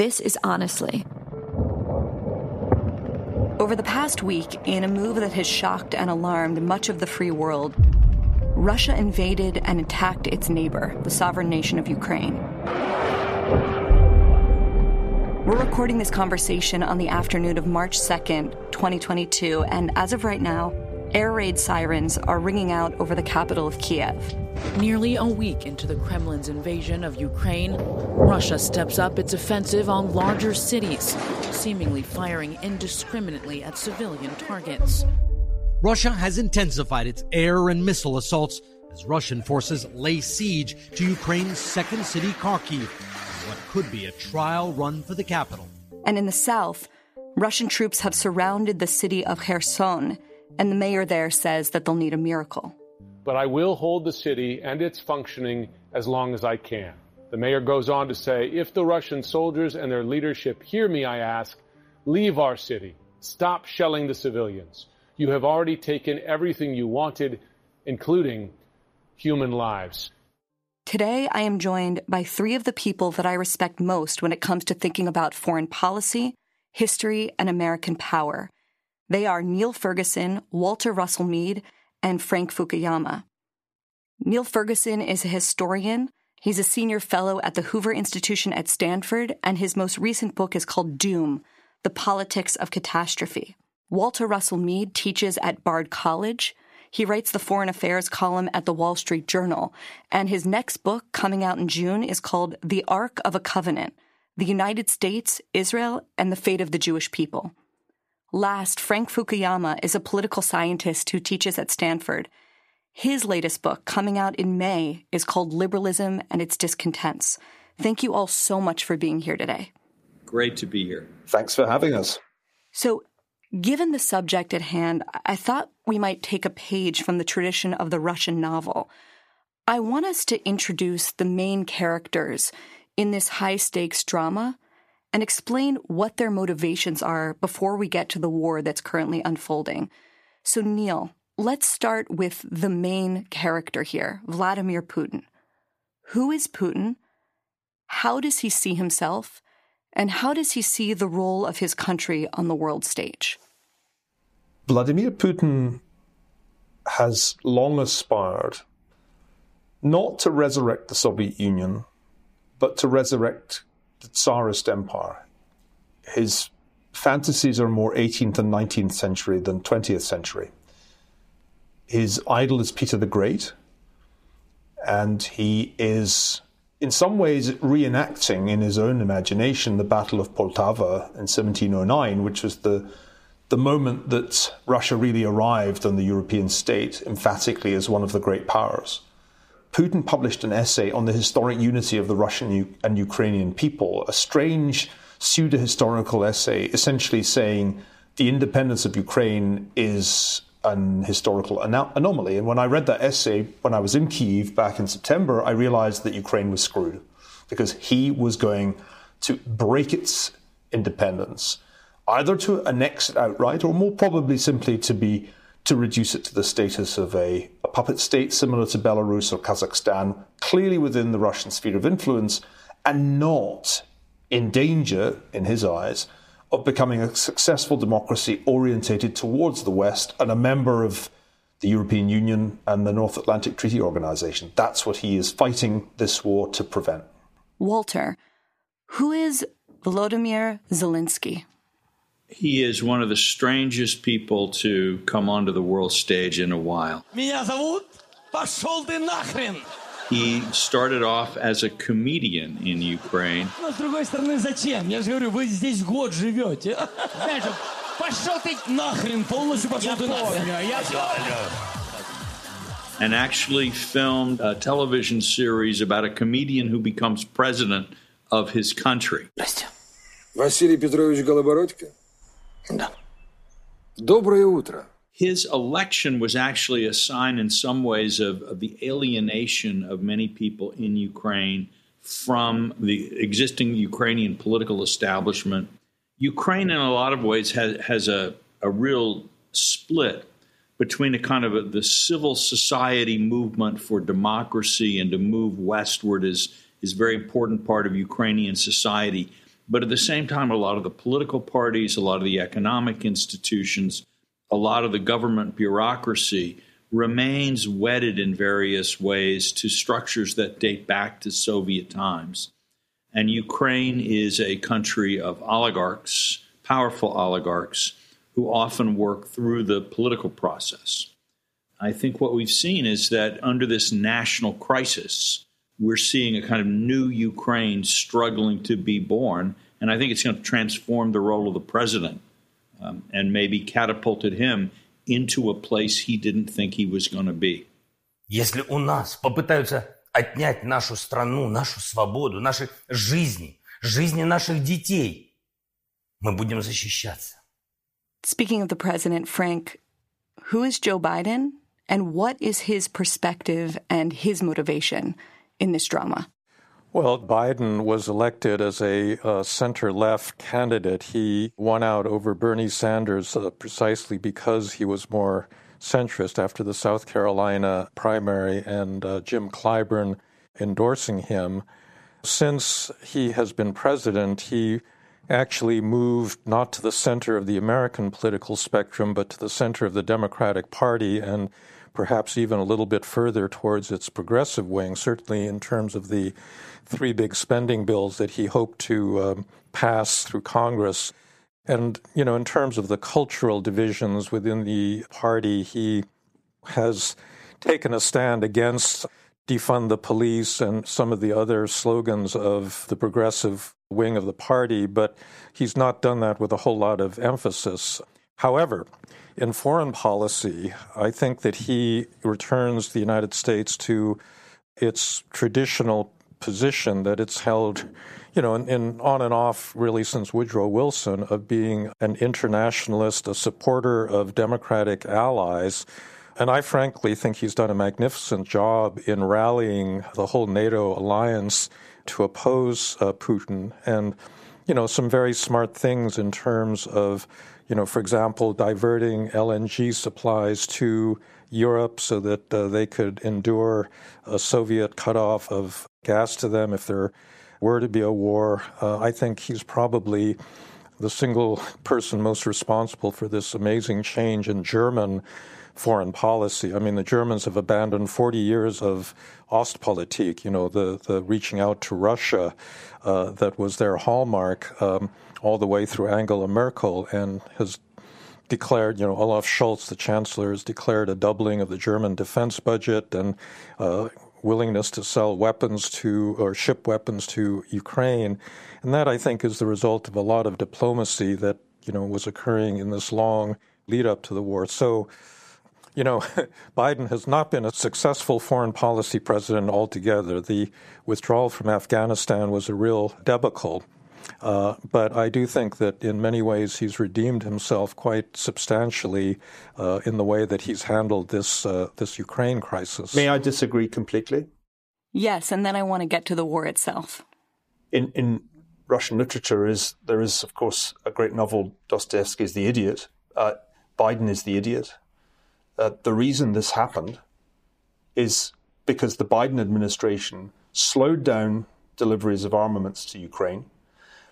This is Honestly. Over the past week, in a move that has shocked and alarmed much of the free world, Russia invaded and attacked its neighbor, the sovereign nation of Ukraine. We're recording this conversation on the afternoon of March 2nd, 2022, and as of right now, air raid sirens are ringing out over the capital of Kiev. Nearly a week into the Kremlin's invasion of Ukraine, Russia steps up its offensive on larger cities, seemingly firing indiscriminately at civilian targets. Russia has intensified its air and missile assaults as Russian forces lay siege to Ukraine's second city, Kharkiv, what could be a trial run for the capital. And in the south, Russian troops have surrounded the city of Kherson, and the mayor there says that they'll need a miracle but I will hold the city and its functioning as long as I can. The mayor goes on to say, if the Russian soldiers and their leadership hear me, I ask, leave our city. Stop shelling the civilians. You have already taken everything you wanted, including human lives. Today, I am joined by three of the people that I respect most when it comes to thinking about foreign policy, history, and American power. They are Niall Ferguson, Walter Russell Mead, and Frank Fukuyama. Niall Ferguson is a historian. He's a senior fellow at the Hoover Institution at Stanford, and his most recent book is called Doom The Politics of Catastrophe. Walter Russell Mead teaches at Bard College. He writes the foreign affairs column at the Wall Street Journal, and his next book, coming out in June, is called The Arc of a Covenant The United States, Israel, and the Fate of the Jewish People. Last, Frank Fukuyama is a political scientist who teaches at Stanford. His latest book, coming out in May, is called Liberalism and Its Discontents. Thank you all so much for being here today. Great to be here. Thanks for having us. So, given the subject at hand, I thought we might take a page from the tradition of the Russian novel. I want us to introduce the main characters in this high stakes drama and explain what their motivations are before we get to the war that's currently unfolding. So, Niall, let's start with the main character here, Vladimir Putin. Who is Putin? How does he see himself? And how does he see the role of his country on the world stage? Vladimir Putin has long aspired not to resurrect the Soviet Union, but to resurrect the Tsarist Empire. His fantasies are more 18th and 19th century than 20th century. His idol is Peter the Great, and he is in some ways reenacting in his own imagination the Battle of Poltava in 1709, which was the the moment that Russia really arrived on the European state emphatically as one of the great powers. Putin published an essay on the historic unity of the Russian and Ukrainian people, a strange pseudo historical essay, essentially saying the independence of Ukraine is an historical anom- anomaly. And when I read that essay when I was in Kiev back in September, I realized that Ukraine was screwed because he was going to break its independence, either to annex it outright or more probably simply to be to reduce it to the status of a, a puppet state similar to Belarus or Kazakhstan, clearly within the Russian sphere of influence, and not in danger, in his eyes, of becoming a successful democracy orientated towards the West and a member of the European Union and the North Atlantic Treaty Organization. That's what he is fighting this war to prevent. Walter, who is Volodymyr Zelensky? He is one of the strangest people to come onto the world stage in a while. Меня зовут Пошел ты нахрен! He started off as a comedian in Ukraine. Но с другой стороны, зачем? Я же говорю, вы здесь год живете. Знаешь, пошел ты нахрен, полностью пошел ты нахрен. Я and actually filmed a television series about a comedian who becomes president of his country. Василий Петрович Голобородько? Да. Доброе утро. His election was actually a sign, in some ways, of, of the alienation of many people in Ukraine from the existing Ukrainian political establishment. Ukraine, in a lot of ways, has, has a, a real split between a kind of a, the civil society movement for democracy and to move westward is is a very important part of Ukrainian society but at the same time, a lot of the political parties, a lot of the economic institutions, a lot of the government bureaucracy remains wedded in various ways to structures that date back to Soviet times. And Ukraine is a country of oligarchs, powerful oligarchs, who often work through the political process. I think what we've seen is that under this national crisis, we're seeing a kind of new Ukraine struggling to be born. And I think it's going to transform the role of the president um, and maybe catapulted him into a place he didn't think he was going to be. Если у нас попытаются отнять нашу страну, нашу свободу, наши жизни, жизни наших детей, мы будем защищаться. Speaking of the president, Frank, who is Joe Biden and what is his perspective and his motivation In this drama? Well, Biden was elected as a uh, center left candidate. He won out over Bernie Sanders uh, precisely because he was more centrist after the South Carolina primary and uh, Jim Clyburn endorsing him. Since he has been president, he actually moved not to the center of the American political spectrum, but to the center of the Democratic Party and perhaps even a little bit further towards its progressive wing, certainly in terms of the three big spending bills that he hoped to um, pass through Congress. And, you know, in terms of the cultural divisions within the party, he has taken a stand against defund the police and some of the other slogans of the progressive wing of the party, but he's not done that with a whole lot of emphasis. However, in foreign policy, I think that he returns the United States to its traditional position that it's held, you know, in, in, on and off really since Woodrow Wilson of being an internationalist, a supporter of democratic allies. And I frankly think he's done a magnificent job in rallying the whole NATO alliance to oppose uh, Putin and, you know, some very smart things in terms of, you know, for example, diverting LNG supplies to Europe so that uh, they could endure a Soviet cutoff of gas to them if there were to be a war. Uh, I think he's probably the single person most responsible for this amazing change in German foreign policy. I mean, the Germans have abandoned 40 years of Ostpolitik, you know, the, the reaching out to Russia uh, that was their hallmark um, all the way through Angela Merkel and has declared, you know, Olaf Scholz, the chancellor, has declared a doubling of the German defense budget and uh, willingness to sell weapons to or ship weapons to Ukraine. And that, I think, is the result of a lot of diplomacy that, you know, was occurring in this long lead up to the war. So, you know, Biden has not been a successful foreign policy president altogether. The withdrawal from Afghanistan was a real debacle. Uh, but I do think that in many ways he's redeemed himself quite substantially uh, in the way that he's handled this uh, this Ukraine crisis. May I disagree completely? Yes, and then I want to get to the war itself. In in Russian literature, is there is of course a great novel Dostoevsky's The Idiot. Uh, Biden is the idiot. Uh, the reason this happened is because the Biden administration slowed down deliveries of armaments to Ukraine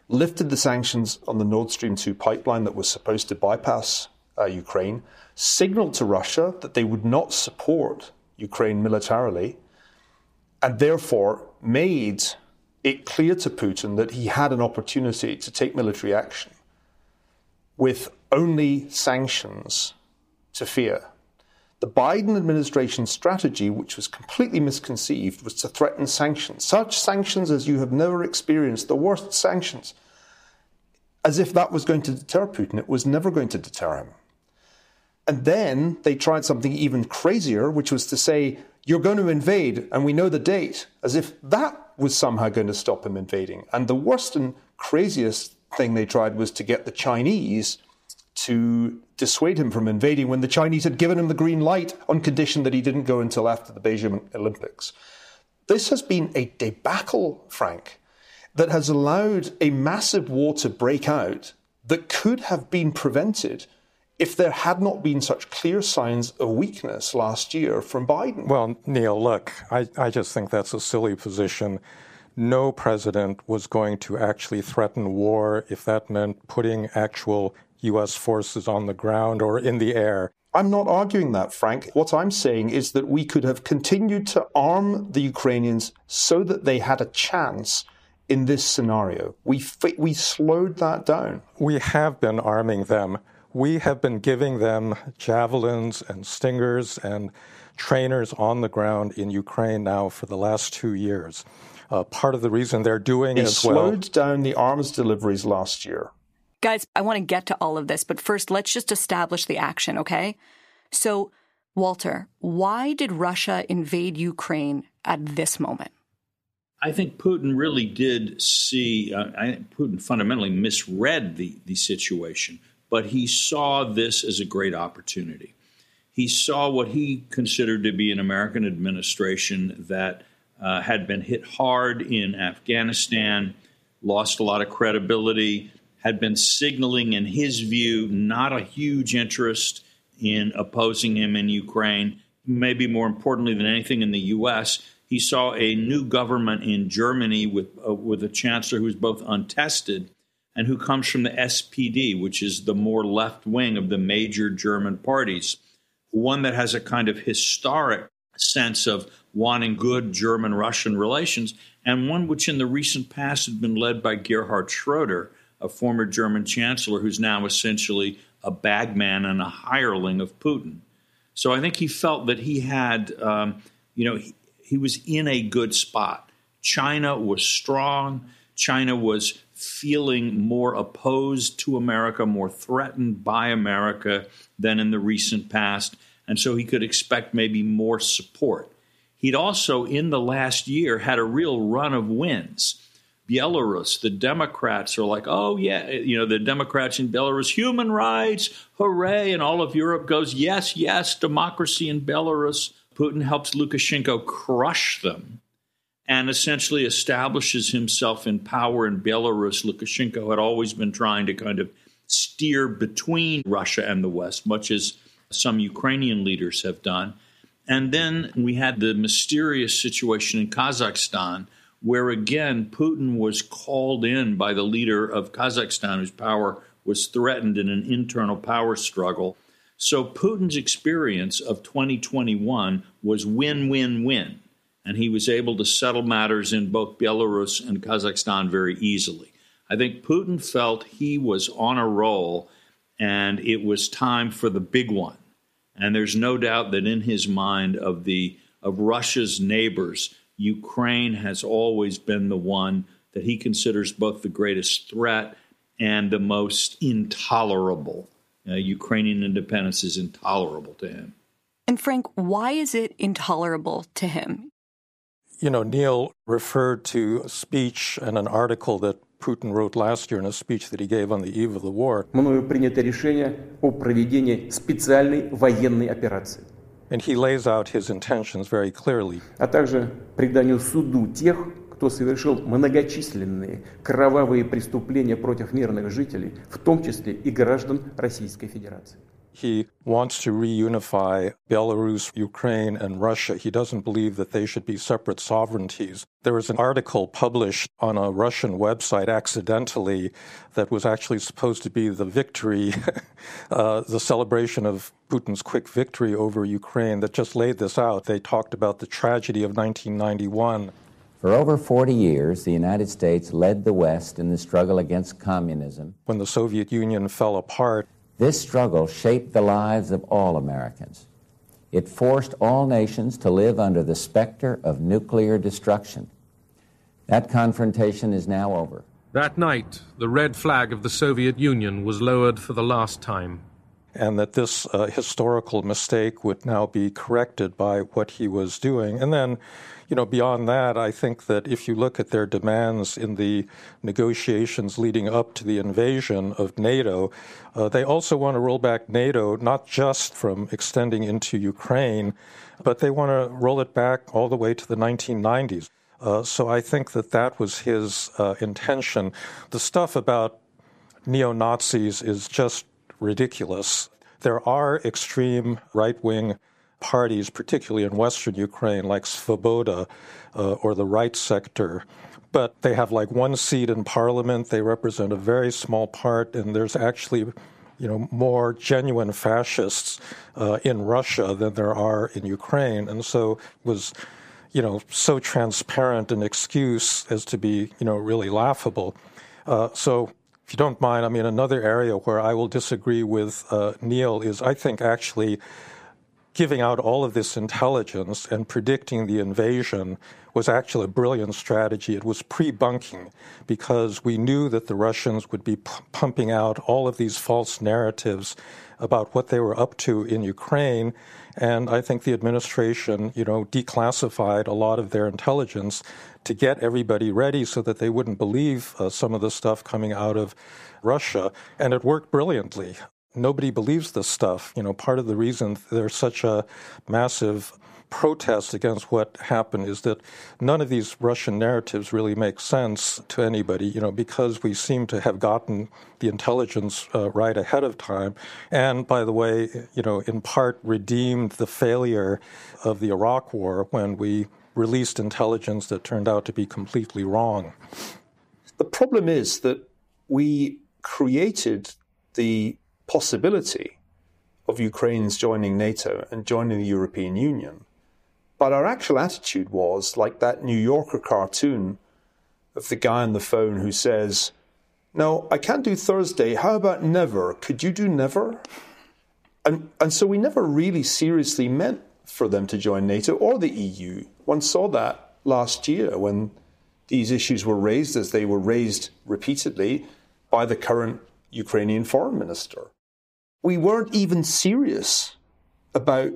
lifted the sanctions on the Nord Stream 2 pipeline that was supposed to bypass uh, Ukraine, signaled to Russia that they would not support Ukraine militarily, and therefore made it clear to Putin that he had an opportunity to take military action with only sanctions to fear. The Biden administration's strategy, which was completely misconceived, was to threaten sanctions, such sanctions as you have never experienced, the worst sanctions, as if that was going to deter Putin. It was never going to deter him. And then they tried something even crazier, which was to say, you're going to invade, and we know the date, as if that was somehow going to stop him invading. And the worst and craziest thing they tried was to get the Chinese to dissuade him from invading when the Chinese had given him the green light on condition that he didn't go until after the Beijing Olympics. This has been a debacle, Frank, that has allowed a massive war to break out that could have been prevented if there had not been such clear signs of weakness last year from Biden. Well, Niall, look, I, I just think that's a silly position no president was going to actually threaten war if that meant putting actual U.S. forces on the ground or in the air. I'm not arguing that, Frank. What I'm saying is that we could have continued to arm the Ukrainians so that they had a chance in this scenario. We, we slowed that down. We have been arming them. We have been giving them javelins and stingers and trainers on the ground in Ukraine now for the last two years. Uh, part of the reason they're doing it as well. slowed down the arms deliveries last year. Guys, I want to get to all of this, but first, let's just establish the action, okay? So, Walter, why did Russia invade Ukraine at this moment? I think Putin really did see, uh, I think Putin fundamentally misread the, the situation, but he saw this as a great opportunity. He saw what he considered to be an American administration that uh, had been hit hard in Afghanistan, lost a lot of credibility, had been signaling, in his view, not a huge interest in opposing him in Ukraine. Maybe more importantly than anything in the U.S., he saw a new government in Germany with uh, with a chancellor who's both untested and who comes from the SPD, which is the more left wing of the major German parties. One that has a kind of historic sense of wanting good German Russian relations, and one which in the recent past had been led by Gerhard Schroeder, a former German chancellor who's now essentially a bagman and a hireling of Putin. So I think he felt that he had, um, you know, he, he was in a good spot. China was strong. China was feeling more opposed to America, more threatened by America than in the recent past. And so he could expect maybe more support. He'd also, in the last year, had a real run of wins. Belarus, the Democrats are like, oh, yeah, you know, the Democrats in Belarus, human rights, hooray. And all of Europe goes, yes, yes, democracy in Belarus. Putin helps Lukashenko crush them and essentially establishes himself in power in Belarus. Lukashenko had always been trying to kind of steer between Russia and the West, much as some Ukrainian leaders have done. And then we had the mysterious situation in Kazakhstan, where again, Putin was called in by the leader of Kazakhstan, whose power was threatened in an internal power struggle. So Putin's experience of 2021 was win win win. And he was able to settle matters in both Belarus and Kazakhstan very easily. I think Putin felt he was on a roll and it was time for the big one. And there's no doubt that in his mind of the of Russia's neighbors, Ukraine has always been the one that he considers both the greatest threat and the most intolerable. Uh, Ukrainian independence is intolerable to him. And Frank, why is it intolerable to him? You know, Niall referred to a speech and an article that Putin wrote last year in a speech that he gave on the eve of the war. А также преданию суду тех, кто совершил многочисленные кровавые преступления против мирных жителей, в том числе и граждан Российской Федерации. He wants to reunify Belarus, Ukraine, and Russia. He doesn't believe that they should be separate sovereignties. There was an article published on a Russian website accidentally that was actually supposed to be the victory, uh, the celebration of Putin's quick victory over Ukraine that just laid this out. They talked about the tragedy of 1991. For over 40 years, the United States led the West in the struggle against communism. When the Soviet Union fell apart, this struggle shaped the lives of all Americans. It forced all nations to live under the specter of nuclear destruction. That confrontation is now over. That night, the red flag of the Soviet Union was lowered for the last time. And that this uh, historical mistake would now be corrected by what he was doing. And then you know, beyond that, I think that if you look at their demands in the negotiations leading up to the invasion of NATO, uh, they also want to roll back NATO, not just from extending into Ukraine, but they want to roll it back all the way to the 1990s. Uh, so I think that that was his uh, intention. The stuff about neo Nazis is just ridiculous. There are extreme right wing parties, particularly in western Ukraine, like Svoboda uh, or the right sector. but they have like one seat in parliament. They represent a very small part, and there's actually, you know, more genuine fascists uh, in Russia than there are in Ukraine, and so was, you know, so transparent an excuse as to be, you know, really laughable. Uh, so. If you don't mind, I mean, another area where I will disagree with uh, Niall is I think actually giving out all of this intelligence and predicting the invasion was actually a brilliant strategy. It was pre bunking because we knew that the Russians would be p- pumping out all of these false narratives about what they were up to in Ukraine. And I think the administration, you know, declassified a lot of their intelligence to get everybody ready so that they wouldn't believe uh, some of the stuff coming out of Russia. And it worked brilliantly nobody believes this stuff. You know, part of the reason there's such a massive protest against what happened is that none of these Russian narratives really make sense to anybody, you know, because we seem to have gotten the intelligence uh, right ahead of time. And by the way, you know, in part redeemed the failure of the Iraq War when we released intelligence that turned out to be completely wrong. The problem is that we created the possibility of Ukraine's joining NATO and joining the European Union. But our actual attitude was like that New Yorker cartoon of the guy on the phone who says, No, I can't do Thursday. How about never? Could you do never? And, and so we never really seriously meant for them to join NATO or the EU. One saw that last year when these issues were raised, as they were raised repeatedly by the current Ukrainian foreign minister we weren't even serious about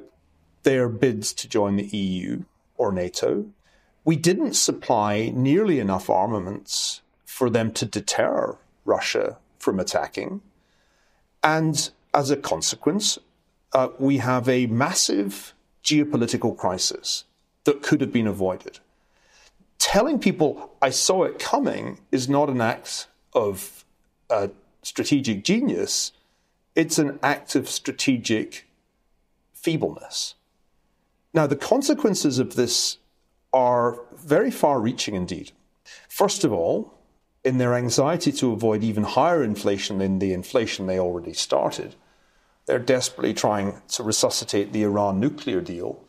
their bids to join the EU or NATO. We didn't supply nearly enough armaments for them to deter Russia from attacking. And as a consequence, uh, we have a massive geopolitical crisis that could have been avoided. Telling people I saw it coming is not an act of uh, strategic genius it's an act of strategic feebleness. Now, the consequences of this are very far reaching indeed. First of all, in their anxiety to avoid even higher inflation than the inflation they already started, they're desperately trying to resuscitate the Iran nuclear deal,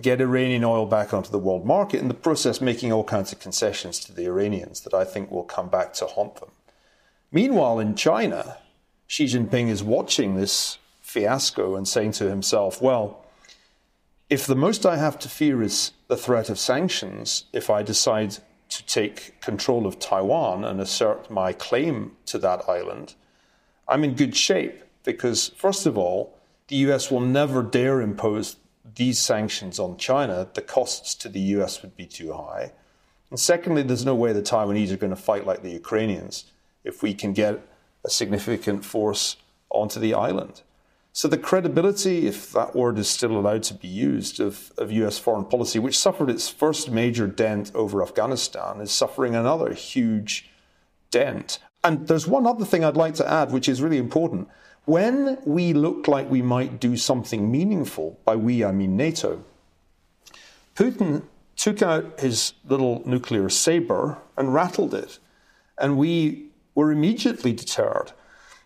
get Iranian oil back onto the world market, in the process making all kinds of concessions to the Iranians that I think will come back to haunt them. Meanwhile, in China, Xi Jinping is watching this fiasco and saying to himself, well, if the most I have to fear is the threat of sanctions, if I decide to take control of Taiwan and assert my claim to that island, I'm in good shape because, first of all, the US will never dare impose these sanctions on China. The costs to the US would be too high. And secondly, there's no way the Taiwanese are going to fight like the Ukrainians if we can get a significant force onto the island. So the credibility, if that word is still allowed to be used, of, of US foreign policy, which suffered its first major dent over Afghanistan, is suffering another huge dent. And there's one other thing I'd like to add, which is really important. When we looked like we might do something meaningful, by we I mean NATO, Putin took out his little nuclear saber and rattled it. And we were immediately deterred.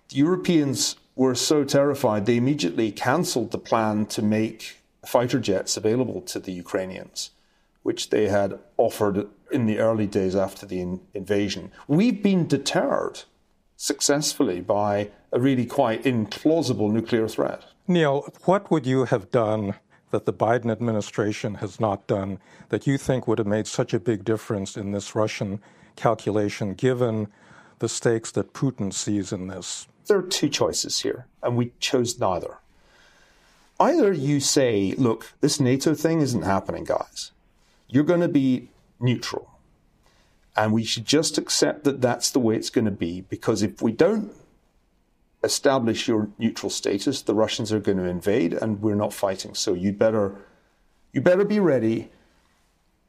The Europeans were so terrified they immediately cancelled the plan to make fighter jets available to the Ukrainians, which they had offered in the early days after the in- invasion. We've been deterred successfully by a really quite implausible nuclear threat. Niall, what would you have done that the Biden administration has not done that you think would have made such a big difference in this Russian calculation, given the stakes that Putin sees in this? There are two choices here, and we chose neither. Either you say, look, this NATO thing isn't happening, guys. You're going to be neutral. And we should just accept that that's the way it's going to be, because if we don't establish your neutral status, the Russians are going to invade and we're not fighting. So you better, you better be ready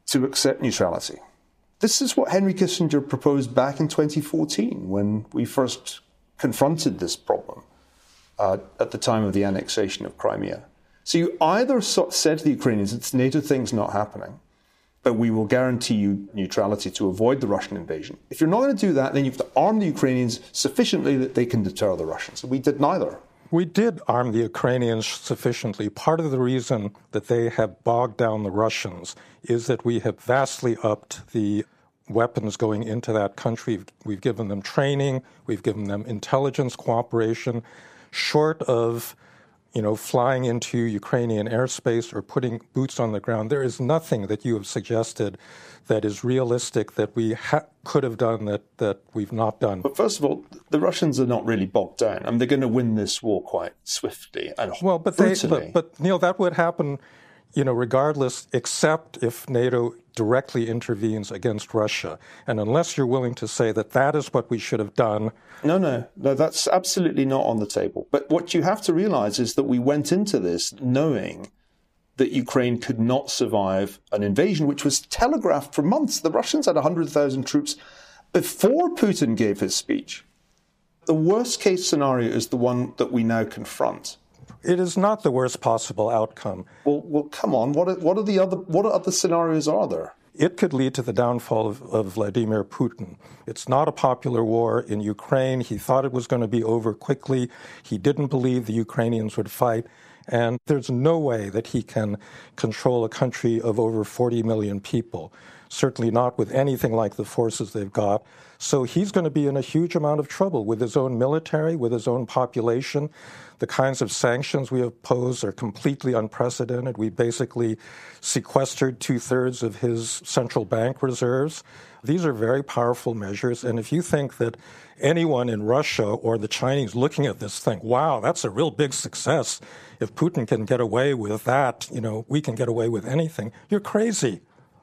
to accept neutrality. This is what Henry Kissinger proposed back in 2014 when we first confronted this problem uh, at the time of the annexation of Crimea. So you either said to the Ukrainians, it's NATO thing's not happening, but we will guarantee you neutrality to avoid the Russian invasion. If you're not going to do that, then you have to arm the Ukrainians sufficiently that they can deter the Russians. We did neither. We did arm the Ukrainians sufficiently. Part of the reason that they have bogged down the Russians is that we have vastly upped the weapons going into that country. We've given them training, we've given them intelligence cooperation, short of you know, flying into Ukrainian airspace or putting boots on the ground. There is nothing that you have suggested that is realistic that we ha- could have done that, that we've not done. But first of all, the Russians are not really bogged down. I mean, they're going to win this war quite swiftly and well, but, they, but, but Niall, that would happen, you know, regardless, except if NATO directly intervenes against Russia. And unless you're willing to say that that is what we should have done. No, no, no, that's absolutely not on the table. But what you have to realize is that we went into this knowing that Ukraine could not survive an invasion, which was telegraphed for months. The Russians had 100,000 troops before Putin gave his speech. The worst case scenario is the one that we now confront. It is not the worst possible outcome. Well, well, come on. What are, what are the other what other scenarios are there? It could lead to the downfall of, of Vladimir Putin. It's not a popular war in Ukraine. He thought it was going to be over quickly. He didn't believe the Ukrainians would fight. And there's no way that he can control a country of over 40 million people, certainly not with anything like the forces they've got. So he's going to be in a huge amount of trouble with his own military, with his own population. The kinds of sanctions we have posed are completely unprecedented. We basically sequestered two thirds of his central bank reserves. These are very powerful measures. And if you think that anyone in Russia or the Chinese looking at this think, wow, that's a real big success. If Putin can get away with that, you know, we can get away with anything. You're crazy.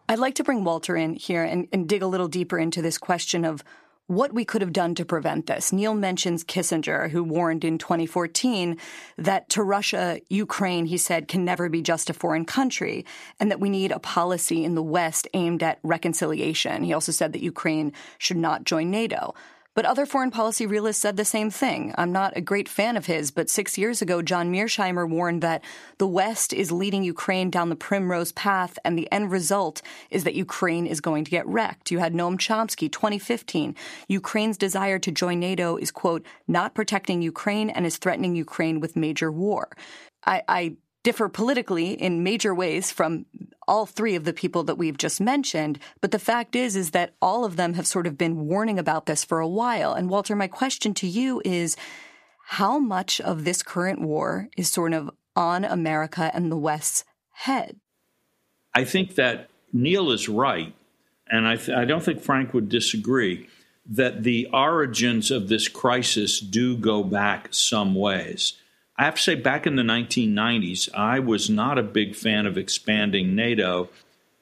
I'd like to bring Walter in here and, and dig a little deeper into this question of what we could have done to prevent this. Niall mentions Kissinger, who warned in 2014 that to Russia, Ukraine, he said, can never be just a foreign country, and that we need a policy in the West aimed at reconciliation. He also said that Ukraine should not join NATO. But other foreign policy realists said the same thing. I'm not a great fan of his, but six years ago, John Mearsheimer warned that the West is leading Ukraine down the primrose path, and the end result is that Ukraine is going to get wrecked. You had Noam Chomsky, 2015. Ukraine's desire to join NATO is, quote, not protecting Ukraine and is threatening Ukraine with major war. I, I differ politically in major ways from all three of the people that we've just mentioned. But the fact is, is that all of them have sort of been warning about this for a while. And Walter, my question to you is how much of this current war is sort of on America and the West's head? I think that Niall is right. And I, th- I don't think Frank would disagree that the origins of this crisis do go back some ways. I have to say, back in the 1990s, I was not a big fan of expanding NATO.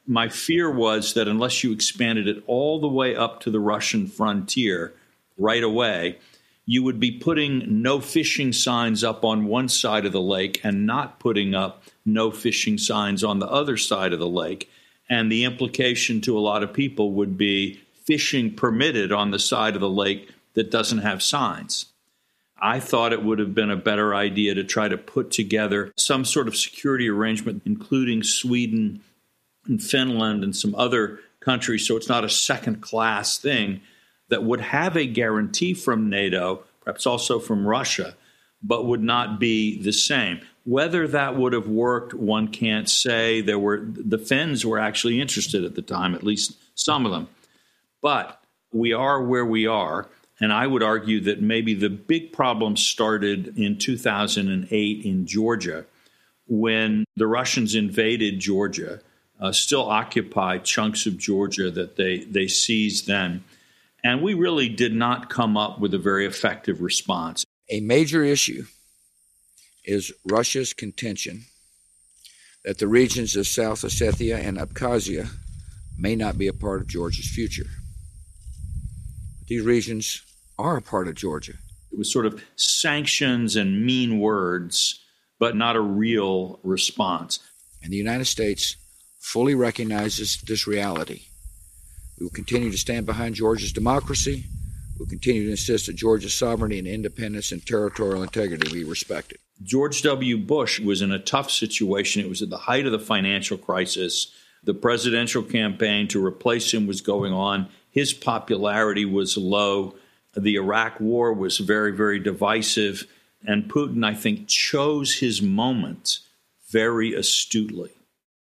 My fear was that unless you expanded it all the way up to the Russian frontier right away, you would be putting no fishing signs up on one side of the lake and not putting up no fishing signs on the other side of the lake. And the implication to a lot of people would be fishing permitted on the side of the lake that doesn't have signs. I thought it would have been a better idea to try to put together some sort of security arrangement, including Sweden and Finland and some other countries, so it's not a second class thing that would have a guarantee from NATO, perhaps also from Russia, but would not be the same. Whether that would have worked, one can't say. There were the Finns were actually interested at the time, at least some of them. But we are where we are. And I would argue that maybe the big problem started in 2008 in Georgia when the Russians invaded Georgia, uh, still occupy chunks of Georgia that they, they seized then. And we really did not come up with a very effective response. A major issue is Russia's contention that the regions of South Ossetia and Abkhazia may not be a part of Georgia's future. These regions are a part of Georgia. It was sort of sanctions and mean words, but not a real response. And the United States fully recognizes this reality. We will continue to stand behind Georgia's democracy. We'll continue to insist that Georgia's sovereignty and independence and territorial integrity be respected. George W. Bush was in a tough situation. It was at the height of the financial crisis. The presidential campaign to replace him was going on. His popularity was low. The Iraq war was very, very divisive. And Putin, I think, chose his moment very astutely.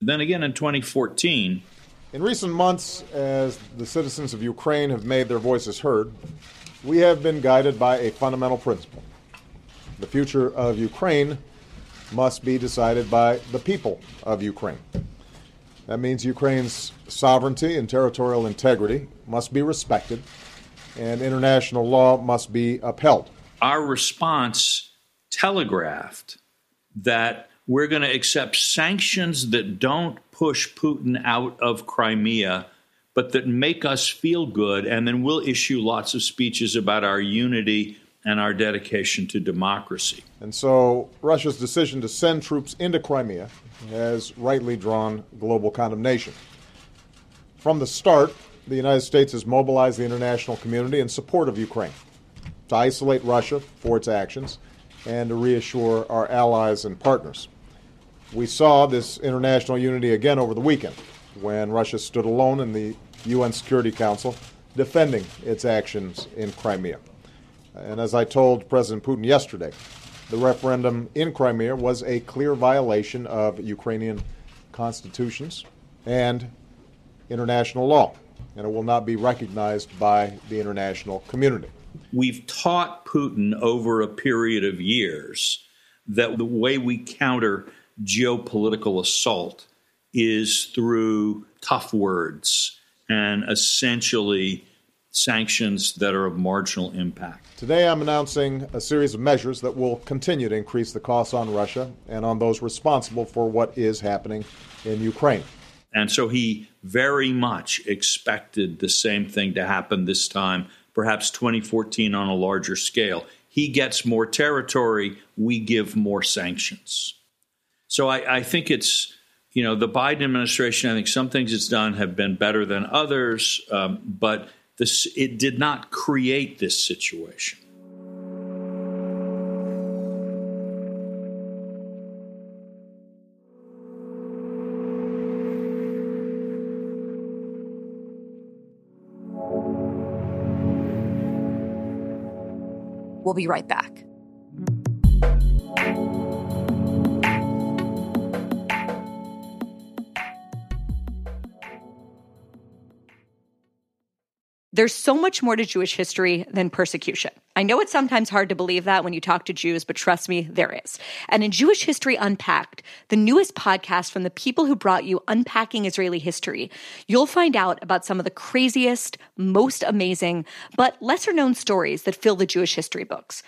Then again in 2014. In recent months, as the citizens of Ukraine have made their voices heard, we have been guided by a fundamental principle. The future of Ukraine must be decided by the people of Ukraine. That means Ukraine's sovereignty and territorial integrity must be respected, and international law must be upheld. Our response telegraphed that we're going to accept sanctions that don't push Putin out of Crimea, but that make us feel good, and then we'll issue lots of speeches about our unity and our dedication to democracy. And so Russia's decision to send troops into Crimea has rightly drawn global condemnation. From the start, the United States has mobilized the international community in support of Ukraine to isolate Russia for its actions and to reassure our allies and partners. We saw this international unity again over the weekend when Russia stood alone in the UN Security Council defending its actions in Crimea. And as I told President Putin yesterday, the referendum in Crimea was a clear violation of Ukrainian constitutions and international law, and it will not be recognized by the international community. We've taught Putin over a period of years that the way we counter geopolitical assault is through tough words and essentially sanctions that are of marginal impact. Today, I'm announcing a series of measures that will continue to increase the costs on Russia and on those responsible for what is happening in Ukraine. And so he very much expected the same thing to happen this time, perhaps 2014 on a larger scale. He gets more territory, we give more sanctions. So I, I think it's you know the Biden administration. I think some things it's done have been better than others, um, but this, it did not create this situation. We'll be right back. There's so much more to Jewish history than persecution. I know it's sometimes hard to believe that when you talk to Jews, but trust me, there is. And in Jewish History Unpacked, the newest podcast from the people who brought you Unpacking Israeli History, you'll find out about some of the craziest, most amazing, but lesser known stories that fill the Jewish history books.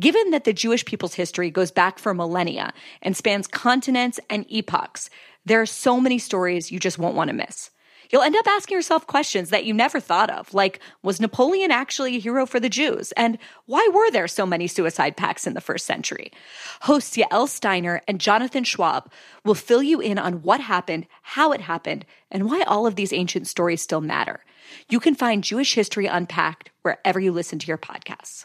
Given that the Jewish people's history goes back for millennia and spans continents and epochs, there are so many stories you just won't want to miss. You'll end up asking yourself questions that you never thought of, like was Napoleon actually a hero for the Jews? And why were there so many suicide pacts in the first century? Hosts Yael Steiner and Jonathan Schwab will fill you in on what happened, how it happened, and why all of these ancient stories still matter. You can find Jewish History Unpacked wherever you listen to your podcasts.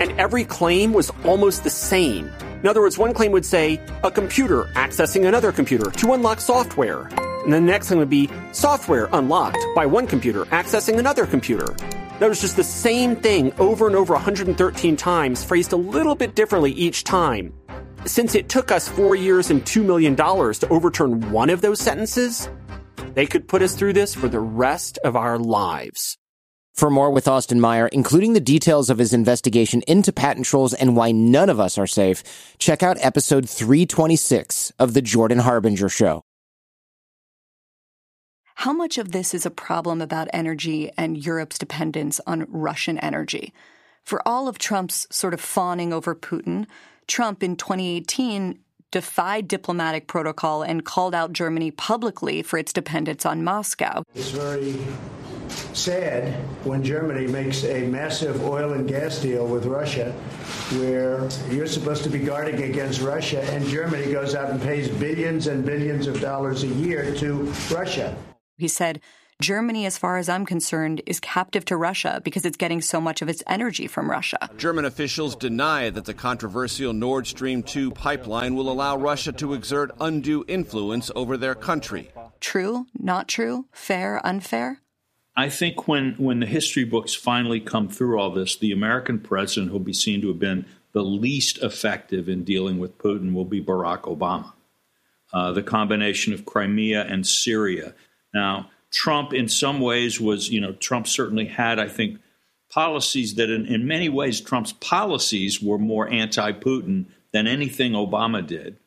And every claim was almost the same. In other words, one claim would say, a computer accessing another computer to unlock software. And the next thing would be, software unlocked by one computer accessing another computer. That was just the same thing over and over 113 times, phrased a little bit differently each time. Since it took us four years and $2 million to overturn one of those sentences, they could put us through this for the rest of our lives. For more with Austin Meyer, including the details of his investigation into patent trolls and why none of us are safe, check out episode 326 of The Jordan Harbinger Show. How much of this is a problem about energy and Europe's dependence on Russian energy? For all of Trump's sort of fawning over Putin, Trump in 2018 defied diplomatic protocol and called out Germany publicly for its dependence on Moscow. It's very sad when Germany makes a massive oil and gas deal with Russia, where you're supposed to be guarding against Russia, and Germany goes out and pays billions and billions of dollars a year to Russia. He said, Germany, as far as I'm concerned, is captive to Russia because it's getting so much of its energy from Russia. German officials deny that the controversial Nord Stream 2 pipeline will allow Russia to exert undue influence over their country. True, not true, fair, unfair? I think when, when the history books finally come through all this, the American president who'll be seen to have been the least effective in dealing with Putin will be Barack Obama. Uh, the combination of Crimea and Syria. Now, Trump, in some ways, was, you know, Trump certainly had, I think, policies that in, in many ways, Trump's policies were more anti Putin than anything Obama did.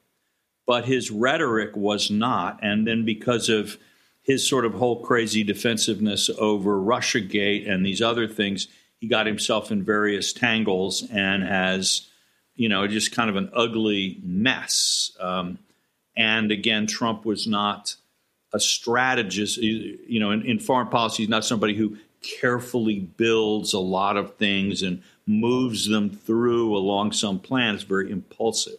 But his rhetoric was not. And then because of his sort of whole crazy defensiveness over Russiagate and these other things, he got himself in various tangles and has, you know, just kind of an ugly mess. Um, and again, Trump was not a strategist. You know, in, in foreign policy, he's not somebody who carefully builds a lot of things and moves them through along some plan. It's very impulsive.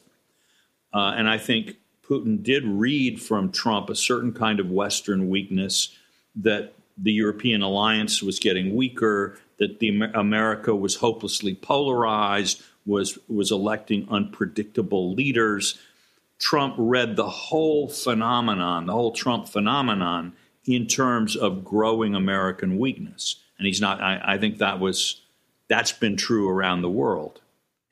Uh, and I think Putin did read from Trump a certain kind of Western weakness that the European alliance was getting weaker, that the America was hopelessly polarized, was was electing unpredictable leaders. Trump read the whole phenomenon, the whole Trump phenomenon, in terms of growing American weakness, and he's not. I, I think that was that's been true around the world.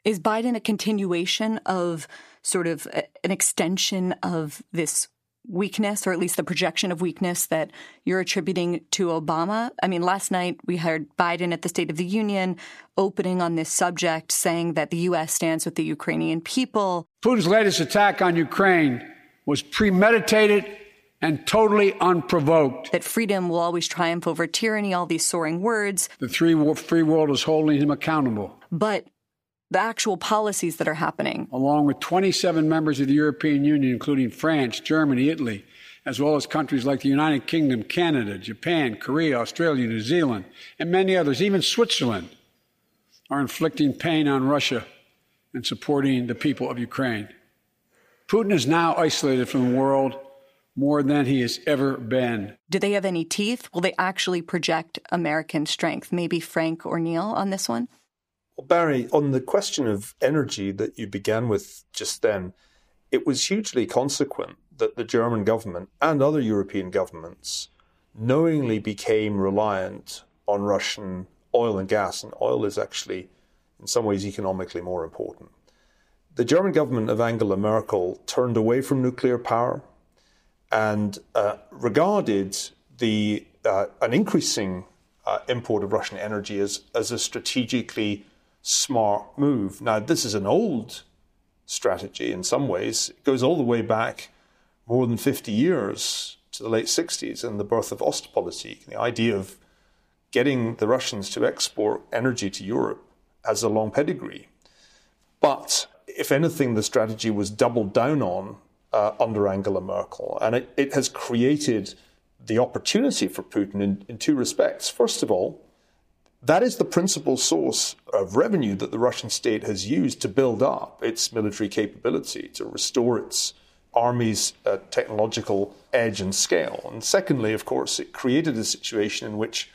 Is Biden a continuation of sort of an extension of this weakness, or at least the projection of weakness that you're attributing to Obama? I mean, last night we heard Biden at the State of the Union opening on this subject, saying that the U.S. stands with the Ukrainian people. Putin's latest attack on Ukraine was premeditated and totally unprovoked. That freedom will always triumph over tyranny, all these soaring words. The three free world is holding him accountable. But the actual policies that are happening. Along with 27 members of the European Union, including France, Germany, Italy, as well as countries like the United Kingdom, Canada, Japan, Korea, Australia, New Zealand, and many others, even Switzerland, are inflicting pain on Russia and supporting the people of Ukraine. Putin is now isolated from the world more than he has ever been. Do they have any teeth? Will they actually project American strength? Maybe Frank or Niall on this one? Well, Bari, on the question of energy that you began with just then, it was hugely consequent that the German government and other European governments knowingly became reliant on Russian oil and gas, and oil is actually, in some ways, economically more important. The German government of Angela Merkel turned away from nuclear power and uh, regarded the uh, an increasing uh, import of Russian energy as, as a strategically smart move. Now, this is an old strategy in some ways. It goes all the way back more than 50 years to the late 60s and the birth of Ostpolitik, the idea of getting the Russians to export energy to Europe has a long pedigree. But if anything, the strategy was doubled down on uh, under Angela Merkel, and it, it, has created the opportunity for Putin in, in two respects. First of all, that is the principal source of revenue that the Russian state has used to build up its military capability, to restore its army's uh, technological edge and scale. And secondly, of course, it created a situation in which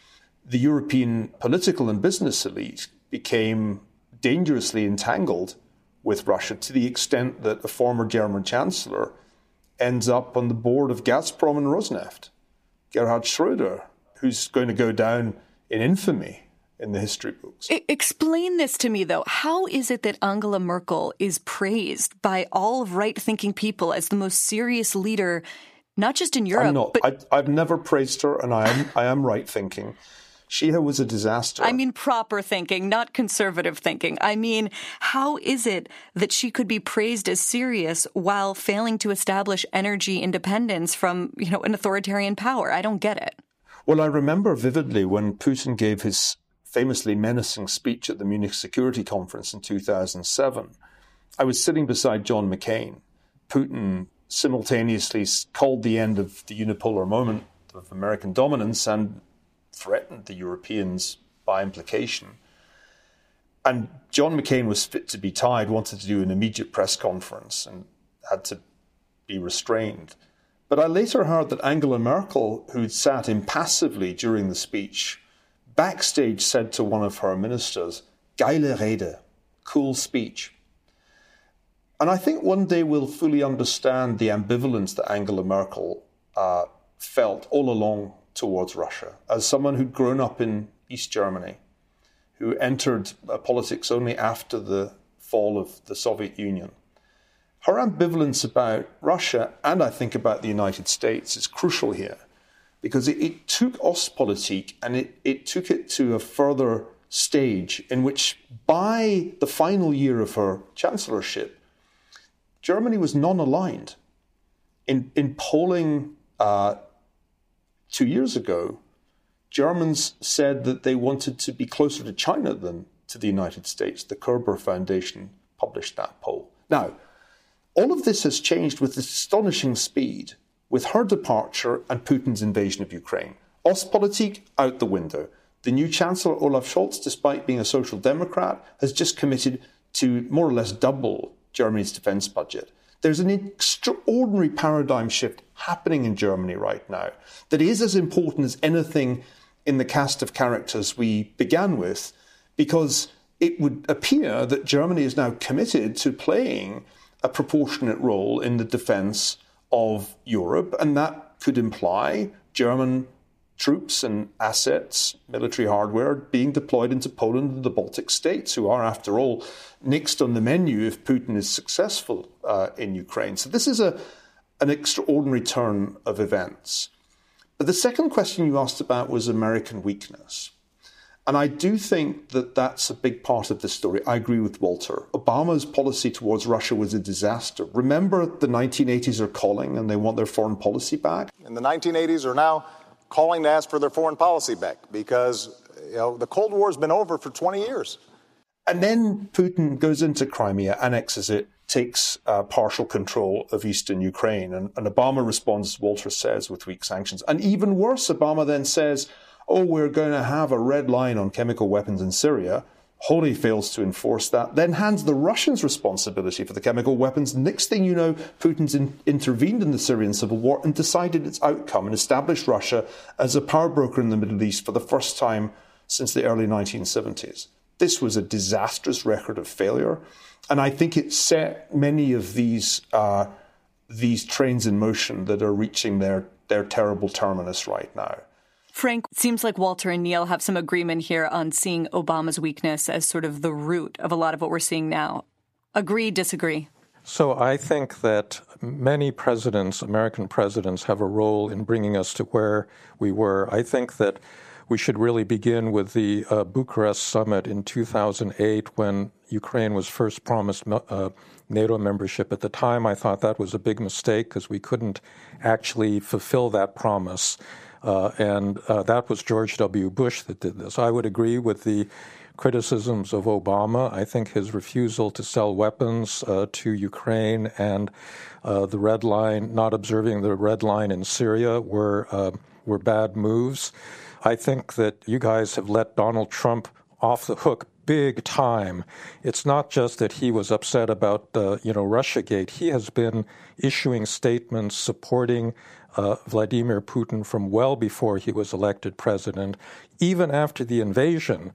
the European political and business elite became dangerously entangled with Russia to the extent that a former German chancellor ends up on the board of Gazprom and Rosneft, Gerhard Schroeder, who's going to go down in infamy in the history books. Explain this to me, though. How is it that Angela Merkel is praised by all right thinking people as the most serious leader, not just in Europe? I'm not. But- I, have never praised her, and I am, I am right thinking. She was a disaster. I mean, proper thinking, not conservative thinking. I mean, how is it that she could be praised as serious while failing to establish energy independence from, you know, an authoritarian power? I don't get it. Well, I remember vividly when Putin gave his famously menacing speech at the Munich Security Conference in 2007, I was sitting beside John McCain. Putin simultaneously called the end of the unipolar moment of American dominance and threatened the Europeans by implication. And John McCain was fit to be tied, wanted to do an immediate press conference and had to be restrained. But I later heard that Angela Merkel, who'd sat impassively during the speech, backstage said to one of her ministers, Geile Rede, cool speech. And I think one day we'll fully understand the ambivalence that Angela Merkel uh, felt all along towards Russia. As someone who'd grown up in East Germany, who entered uh, politics only after the fall of the Soviet Union, her ambivalence about Russia and I think about the United States is crucial here because it, it took Ostpolitik and it, it took it to a further stage in which, by the final year of her chancellorship, Germany was non aligned. In, in polling uh, two years ago, Germans said that they wanted to be closer to China than to the United States. The Körber Foundation published that poll. Now, all of this has changed with astonishing speed with her departure and Putin's invasion of Ukraine. Ostpolitik out the window. The new Chancellor Olaf Scholz, despite being a social democrat, has just committed to more or less double Germany's defense budget. There's an extraordinary paradigm shift happening in Germany right now that is as important as anything in the cast of characters we began with, because it would appear that Germany is now committed to playing a proportionate role in the defense of Europe, and that could imply German troops and assets, military hardware being deployed into Poland and the Baltic states, who are, after all, next on the menu if Putin is successful uh, in Ukraine. So this is a, an extraordinary turn of events. But the second question you asked about was American weakness. And I do think that that's a big part of this story. I agree with Walter. Obama's policy towards Russia was a disaster. Remember, the 1980s are calling and they want their foreign policy back? And the 1980s are now calling to ask for their foreign policy back because you know, the Cold War has been over for 20 years. And then Putin goes into Crimea, annexes it, takes uh, partial control of eastern Ukraine. And, and Obama responds, Walter says, with weak sanctions. And even worse, Obama then says, oh, we're going to have a red line on chemical weapons in Syria, wholly fails to enforce that, then hands the Russians responsibility for the chemical weapons. Next thing you know, Putin's in, intervened in the Syrian civil war and decided its outcome and established Russia as a power broker in the Middle East for the first time since the early 1970s. This was a disastrous record of failure, and I think it set many of these uh, these trains in motion that are reaching their their terrible terminus right now. Frank, seems like Walter and Niall have some agreement here on seeing Obama's weakness as sort of the root of a lot of what we're seeing now. Agree, disagree? So I think that many presidents, American presidents, have a role in bringing us to where we were. I think that we should really begin with the uh, Bucharest summit in 2008 when Ukraine was first promised uh, NATO membership. At the time, I thought that was a big mistake because we couldn't actually fulfill that promise. Uh, and uh, that was George W. Bush that did this. I would agree with the criticisms of Obama. I think his refusal to sell weapons uh, to Ukraine and uh, the red line, not observing the red line in Syria, were uh, were bad moves. I think that you guys have let Donald Trump off the hook big time. It's not just that he was upset about, uh, you know, RussiaGate. He has been issuing statements supporting uh, Vladimir Putin from well before he was elected president. Even after the invasion,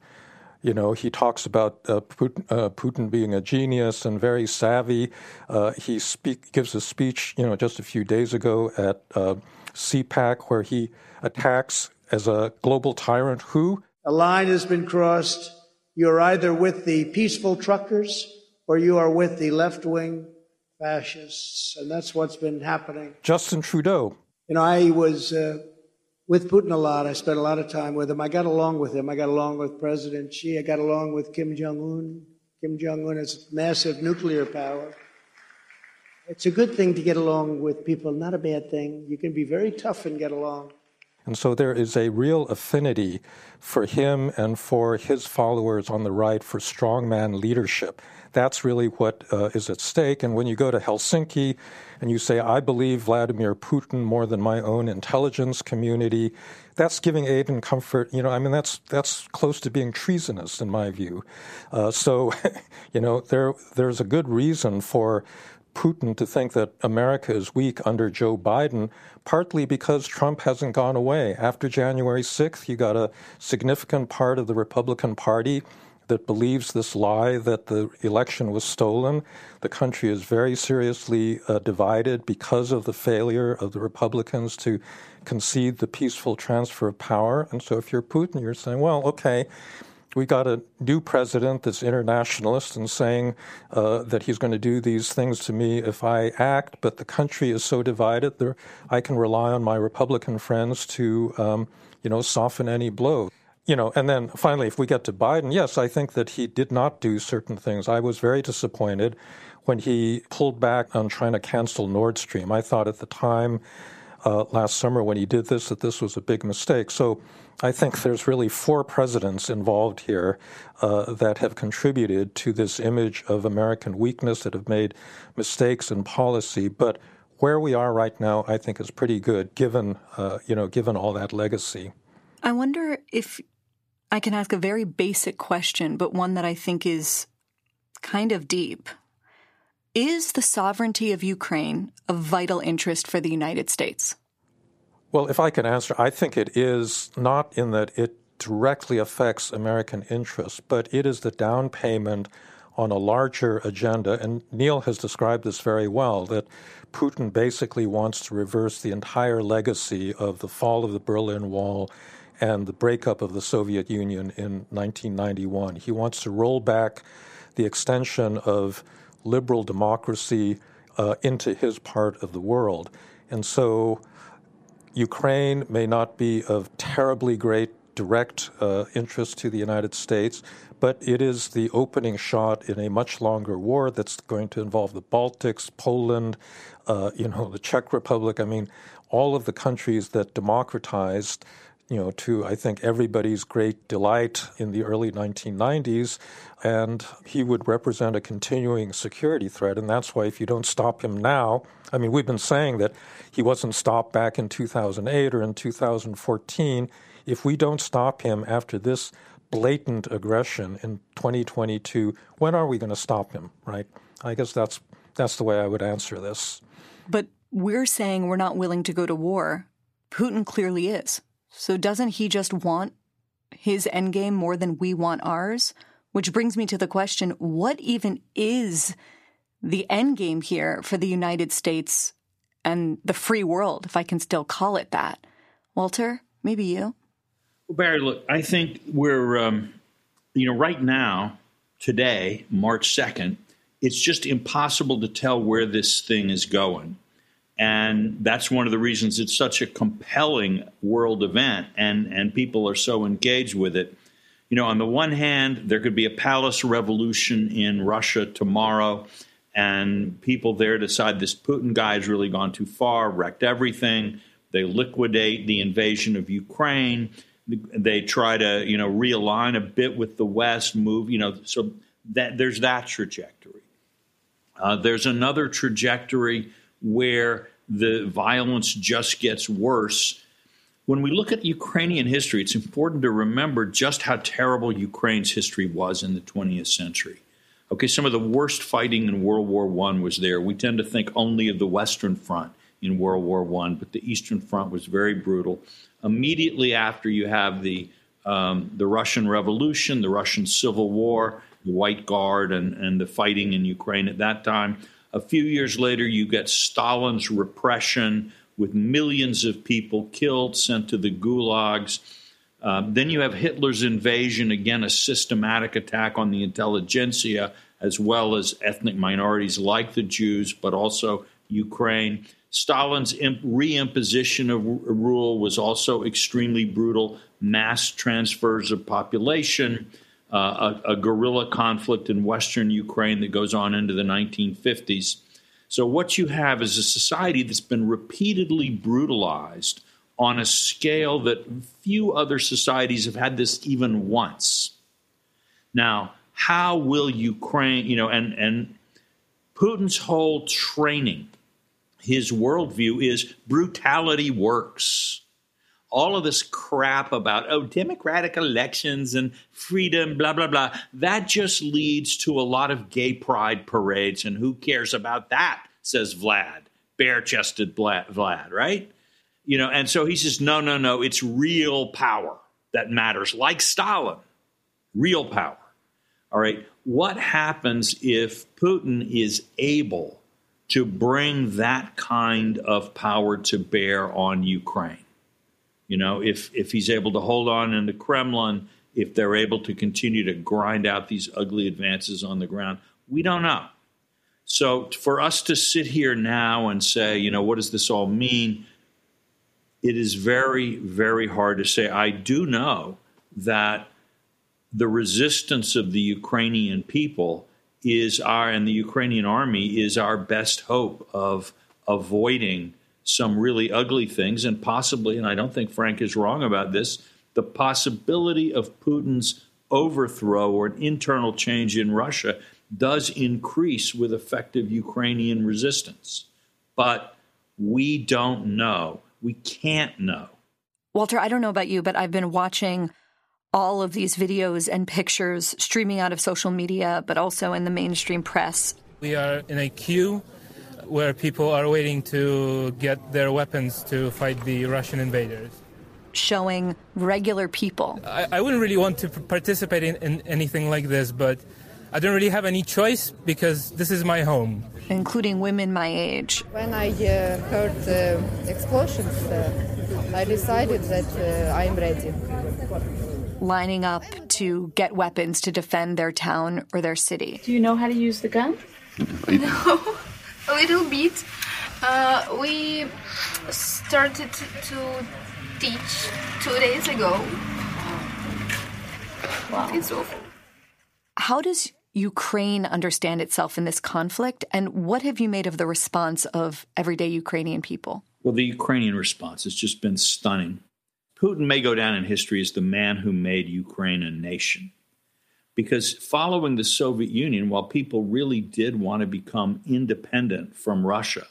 you know, he talks about uh, Putin, uh, Putin, being a genius and very savvy. Uh, he speak, gives a speech, you know, just a few days ago at uh, CPAC where he attacks as a global tyrant who? A line has been crossed. You're either with the peaceful truckers or you are with the left wing fascists. And that's what's been happening. Justin Trudeau you know, I was uh, with Putin a lot. I spent a lot of time with him. I got along with him. I got along with President Xi. I got along with Kim Jong Un. Kim Jong Un has massive nuclear power. It's a good thing to get along with people, not a bad thing. You can be very tough and get along. And so there is a real affinity for him and for his followers on the right for strongman leadership. That's really what uh, is at stake. And when you go to Helsinki and you say, I believe Vladimir Putin more than my own intelligence community, that's giving aid and comfort. You know, I mean, that's that's close to being treasonous in my view. Uh, so, you know, there there's a good reason for Putin to think that America is weak under Joe Biden, partly because Trump hasn't gone away. After January 6th, you got a significant part of the Republican Party that believes this lie that the election was stolen. The country is very seriously uh, divided because of the failure of the Republicans to concede the peaceful transfer of power. And so if you're Putin, you're saying, well, okay, we got a new president that's internationalist and saying uh, that he's going to do these things to me if I act, but the country is so divided, there, I can rely on my Republican friends to, um, you know, soften any blow you know, and then finally, if we get to Biden, yes, I think that he did not do certain things. I was very disappointed when he pulled back on trying to cancel Nord Stream. I thought at the time uh, last summer when he did this that this was a big mistake. So I think there's really four presidents involved here uh, that have contributed to this image of American weakness, that have made mistakes in policy. But where we are right now, I think, is pretty good, given uh, you know, given all that legacy. I wonder if I can ask a very basic question, but one that I think is kind of deep. Is the sovereignty of Ukraine of vital interest for the United States? Well, if I can answer, I think it is not in that it directly affects American interests, but it is the down payment on a larger agenda. And Niall has described this very well that Putin basically wants to reverse the entire legacy of the fall of the Berlin Wall and the breakup of the Soviet Union in 1991. He wants to roll back the extension of liberal democracy uh, into his part of the world. And so Ukraine may not be of terribly great direct uh, interest to the United States, but it is the opening shot in a much longer war that's going to involve the Baltics, Poland, uh, you know, the Czech Republic. I mean, all of the countries that democratized you know, to I think everybody's great delight in the early 1990s. And he would represent a continuing security threat. And that's why if you don't stop him now, I mean, we've been saying that he wasn't stopped back in 2008 or in 2014. If we don't stop him after this blatant aggression in 2022, when are we going to stop him, right? I guess that's that's the way I would answer this. But we're saying we're not willing to go to war. Putin clearly is. So doesn't he just want his endgame more than we want ours? Which brings me to the question what even is the endgame here for the United States and the free world, if I can still call it that? Walter, maybe you? Well, Bari, look, I think we're, um, you know, right now, today, March 2nd, it's just impossible to tell where this thing is going. And that's one of the reasons it's such a compelling world event and, and people are so engaged with it. You know, on the one hand, there could be a palace revolution in Russia tomorrow, and people there decide this Putin guy has really gone too far, wrecked everything. They liquidate the invasion of Ukraine. They try to, you know, realign a bit with the West, move, you know, so that there's that trajectory. Uh, there's another trajectory where the violence just gets worse. When we look at Ukrainian history, it's important to remember just how terrible Ukraine's history was in the 20th century. Okay, some of the worst fighting in World War I was there. We tend to think only of the Western Front in World War I, but the Eastern Front was very brutal. Immediately after, you have the um, the Russian Revolution, the Russian Civil War, the White Guard, and, and the fighting in Ukraine at that time. A few years later, you get Stalin's repression with millions of people killed, sent to the gulags. Um, then you have Hitler's invasion, again, a systematic attack on the intelligentsia, as well as ethnic minorities like the Jews, but also Ukraine. Stalin's imp- reimposition of rule was also extremely brutal, mass transfers of population uh, a, a, guerrilla conflict in western Ukraine that goes on into the 1950s. So, what you have is a society that's been repeatedly brutalized on a scale that few other societies have had this even once. Now, how will Ukraine, you know, and, and Putin's whole training, his worldview is brutality works. All of this crap about, oh, democratic elections and freedom, blah, blah, blah, that just leads to a lot of gay pride parades. And who cares about that, says Vlad, bare chested Vlad, right? You know, and so he says, no, no, no, it's real power that matters, like Stalin, real power. All right. What happens if Putin is able to bring that kind of power to bear on Ukraine? You know, if, if he's able to hold on in the Kremlin, if they're able to continue to grind out these ugly advances on the ground, we don't know. So for us to sit here now and say, you know, what does this all mean? It is very, very hard to say. I do know that the resistance of the Ukrainian people is our, and the Ukrainian army is our best hope of avoiding some really ugly things and possibly, and I don't think Frank is wrong about this, the possibility of Putin's overthrow or an internal change in Russia does increase with effective Ukrainian resistance. But we don't know. We can't know. Walter, I don't know about you, but I've been watching all of these videos and pictures streaming out of social media, but also in the mainstream press. We are in a queue where people are waiting to get their weapons to fight the Russian invaders. Showing regular people. I, I wouldn't really want to participate in, in anything like this, but I don't really have any choice because this is my home. Including women my age. When I uh, heard the explosions, uh, I decided that uh, I am ready lining up to get weapons to defend their town or their city. Do you know how to use the gun? No, a little bit. Uh, we started to teach two days ago. Wow. It's awful. How does Ukraine understand itself in this conflict? And what have you made of the response of everyday Ukrainian people? Well, the Ukrainian response has just been stunning. Putin may go down in history as the man who made Ukraine a nation. Because following the Soviet Union, while people really did want to become independent from Russia,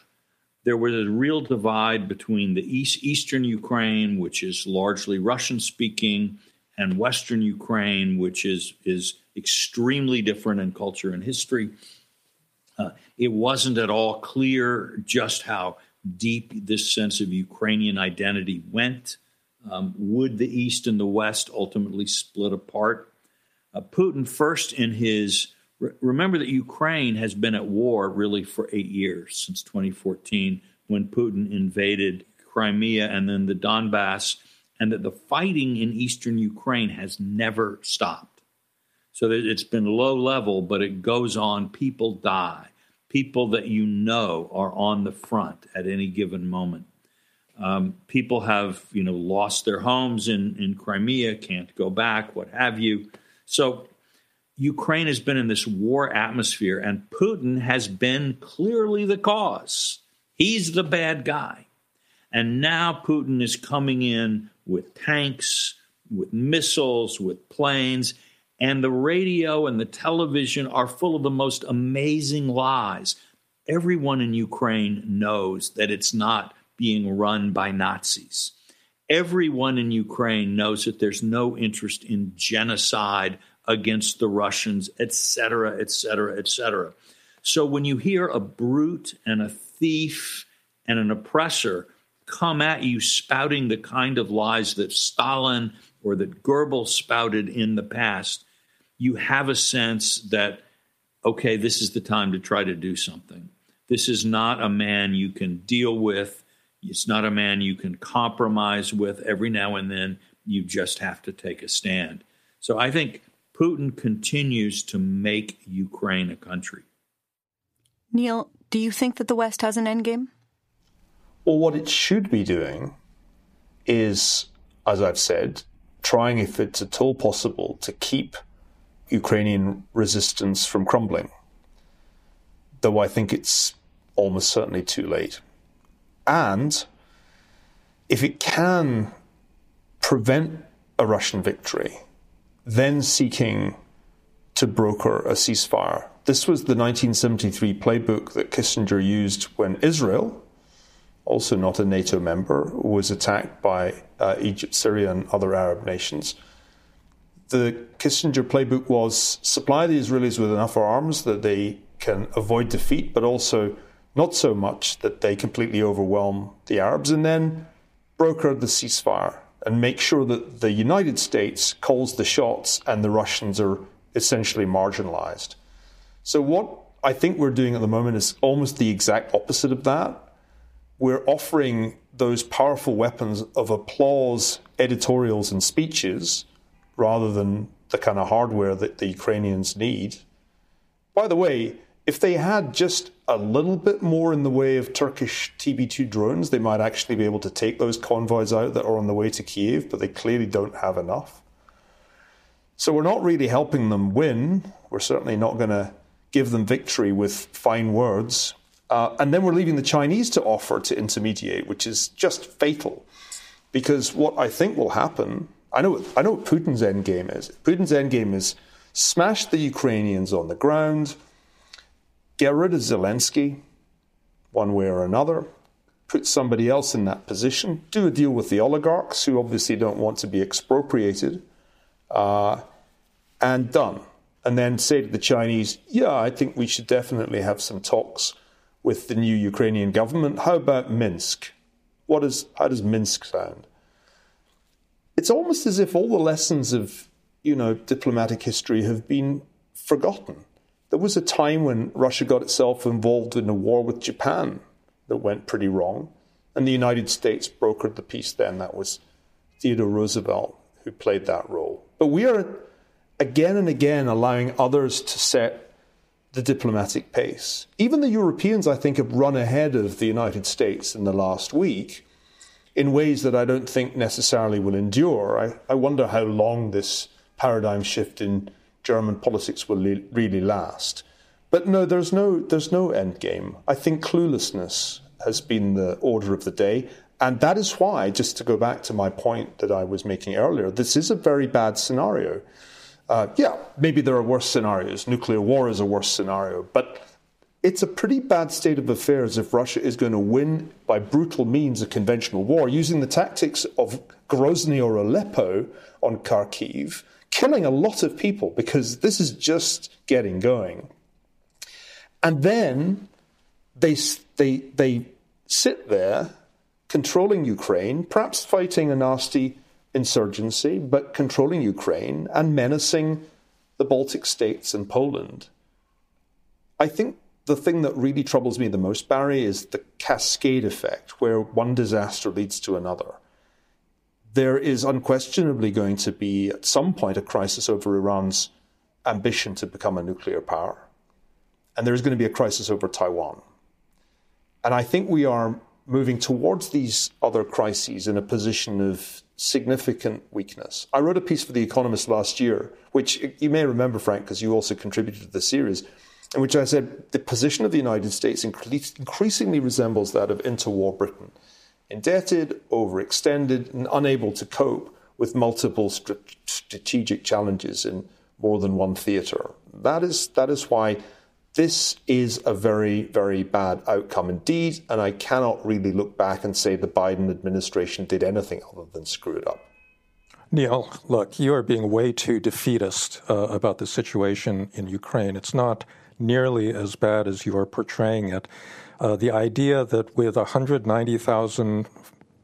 there was a real divide between the East, Eastern Ukraine, which is largely Russian speaking, and Western Ukraine, which is, is extremely different in culture and history. Uh, it wasn't at all clear just how deep this sense of Ukrainian identity went. Um, would the East and the West ultimately split apart? Uh, Putin, first in his remember that Ukraine has been at war really for eight years since 2014 when Putin invaded Crimea and then the Donbass, and that the fighting in eastern Ukraine has never stopped. So it's been low level, but it goes on. People die. People that you know are on the front at any given moment. Um, people have, you know, lost their homes in, in Crimea, can't go back, what have you. So Ukraine has been in this war atmosphere, and Putin has been clearly the cause. He's the bad guy. And now Putin is coming in with tanks, with missiles, with planes, and the radio and the television are full of the most amazing lies. Everyone in Ukraine knows that it's not being run by Nazis. Everyone in Ukraine knows that there's no interest in genocide against the Russians, et cetera, et cetera, et cetera. So when you hear a brute and a thief and an oppressor come at you spouting the kind of lies that Stalin or that Goebbels spouted in the past, you have a sense that, okay, this is the time to try to do something. This is not a man you can deal with it's not a man you can compromise with every now and then. You just have to take a stand. So I think Putin continues to make Ukraine a country. Niall, do you think that the West has an endgame? Well, what it should be doing is, as I've said, trying, if it's at all possible, to keep Ukrainian resistance from crumbling. Though I think it's almost certainly too late and if it can prevent a Russian victory, then seeking to broker a ceasefire. This was the 1973 playbook that Kissinger used when Israel, also not a NATO member, was attacked by uh, Egypt, Syria, and other Arab nations. The Kissinger playbook was supply the Israelis with enough arms that they can avoid defeat, but also not so much that they completely overwhelm the Arabs, and then broker the ceasefire and make sure that the United States calls the shots and the Russians are essentially marginalized. So, what I think we're doing at the moment is almost the exact opposite of that. We're offering those powerful weapons of applause, editorials, and speeches rather than the kind of hardware that the Ukrainians need. By the way, if they had just a little bit more in the way of Turkish TB 2 drones, they might actually be able to take those convoys out that are on the way to Kiev, but they clearly don't have enough. So we're not really helping them win. We're certainly not going to give them victory with fine words. Uh, and then we're leaving the Chinese to offer to intermediate, which is just fatal. Because what I think will happen, I know, I know what Putin's end game is. Putin's end game is smash the Ukrainians on the ground, get rid of Zelensky, one way or another, put somebody else in that position, do a deal with the oligarchs who obviously don't want to be expropriated uh, and done. And then say to the Chinese, yeah, I think we should definitely have some talks with the new Ukrainian government. How about Minsk? What is, how does Minsk sound? It's almost as if all the lessons of, you know, diplomatic history have been forgotten. There was a time when Russia got itself involved in a war with Japan that went pretty wrong, and the United States brokered the peace then. That was Theodore Roosevelt who played that role. But we are again and again allowing others to set the diplomatic pace. Even the Europeans, I think, have run ahead of the United States in the last week in ways that I don't think necessarily will endure. I, I wonder how long this paradigm shift in German politics will le- really last. But no, there's no, there's no end game. I think cluelessness has been the order of the day. And that is why, just to go back to my point that I was making earlier, this is a very bad scenario. Uh, yeah, maybe there are worse scenarios. Nuclear war is a worse scenario. But it's a pretty bad state of affairs if Russia is going to win by brutal means a conventional war using the tactics of Grozny or Aleppo on Kharkiv, killing a lot of people because this is just getting going. And then they, they, they sit there controlling Ukraine, perhaps fighting a nasty insurgency, but controlling Ukraine and menacing the Baltic states and Poland. I think the thing that really troubles me the most, Bari, is the cascade effect, where one disaster leads to another. There is unquestionably going to be, at some point, a crisis over Iran's ambition to become a nuclear power. And there's going to be a crisis over Taiwan. And I think we are moving towards these other crises in a position of significant weakness. I wrote a piece for The Economist last year, which you may remember, Frank, because you also contributed to the series, in which I said the position of the United States increasingly resembles that of interwar Britain indebted, overextended, and unable to cope with multiple strategic challenges in more than one theatre. That is, that is why this is a very, very bad outcome indeed, and I cannot really look back and say the Biden administration did anything other than screw it up. Niall, look, you are being way too defeatist uh, about the situation in Ukraine. It's not nearly as bad as you are portraying it. Uh, the idea that with 190,000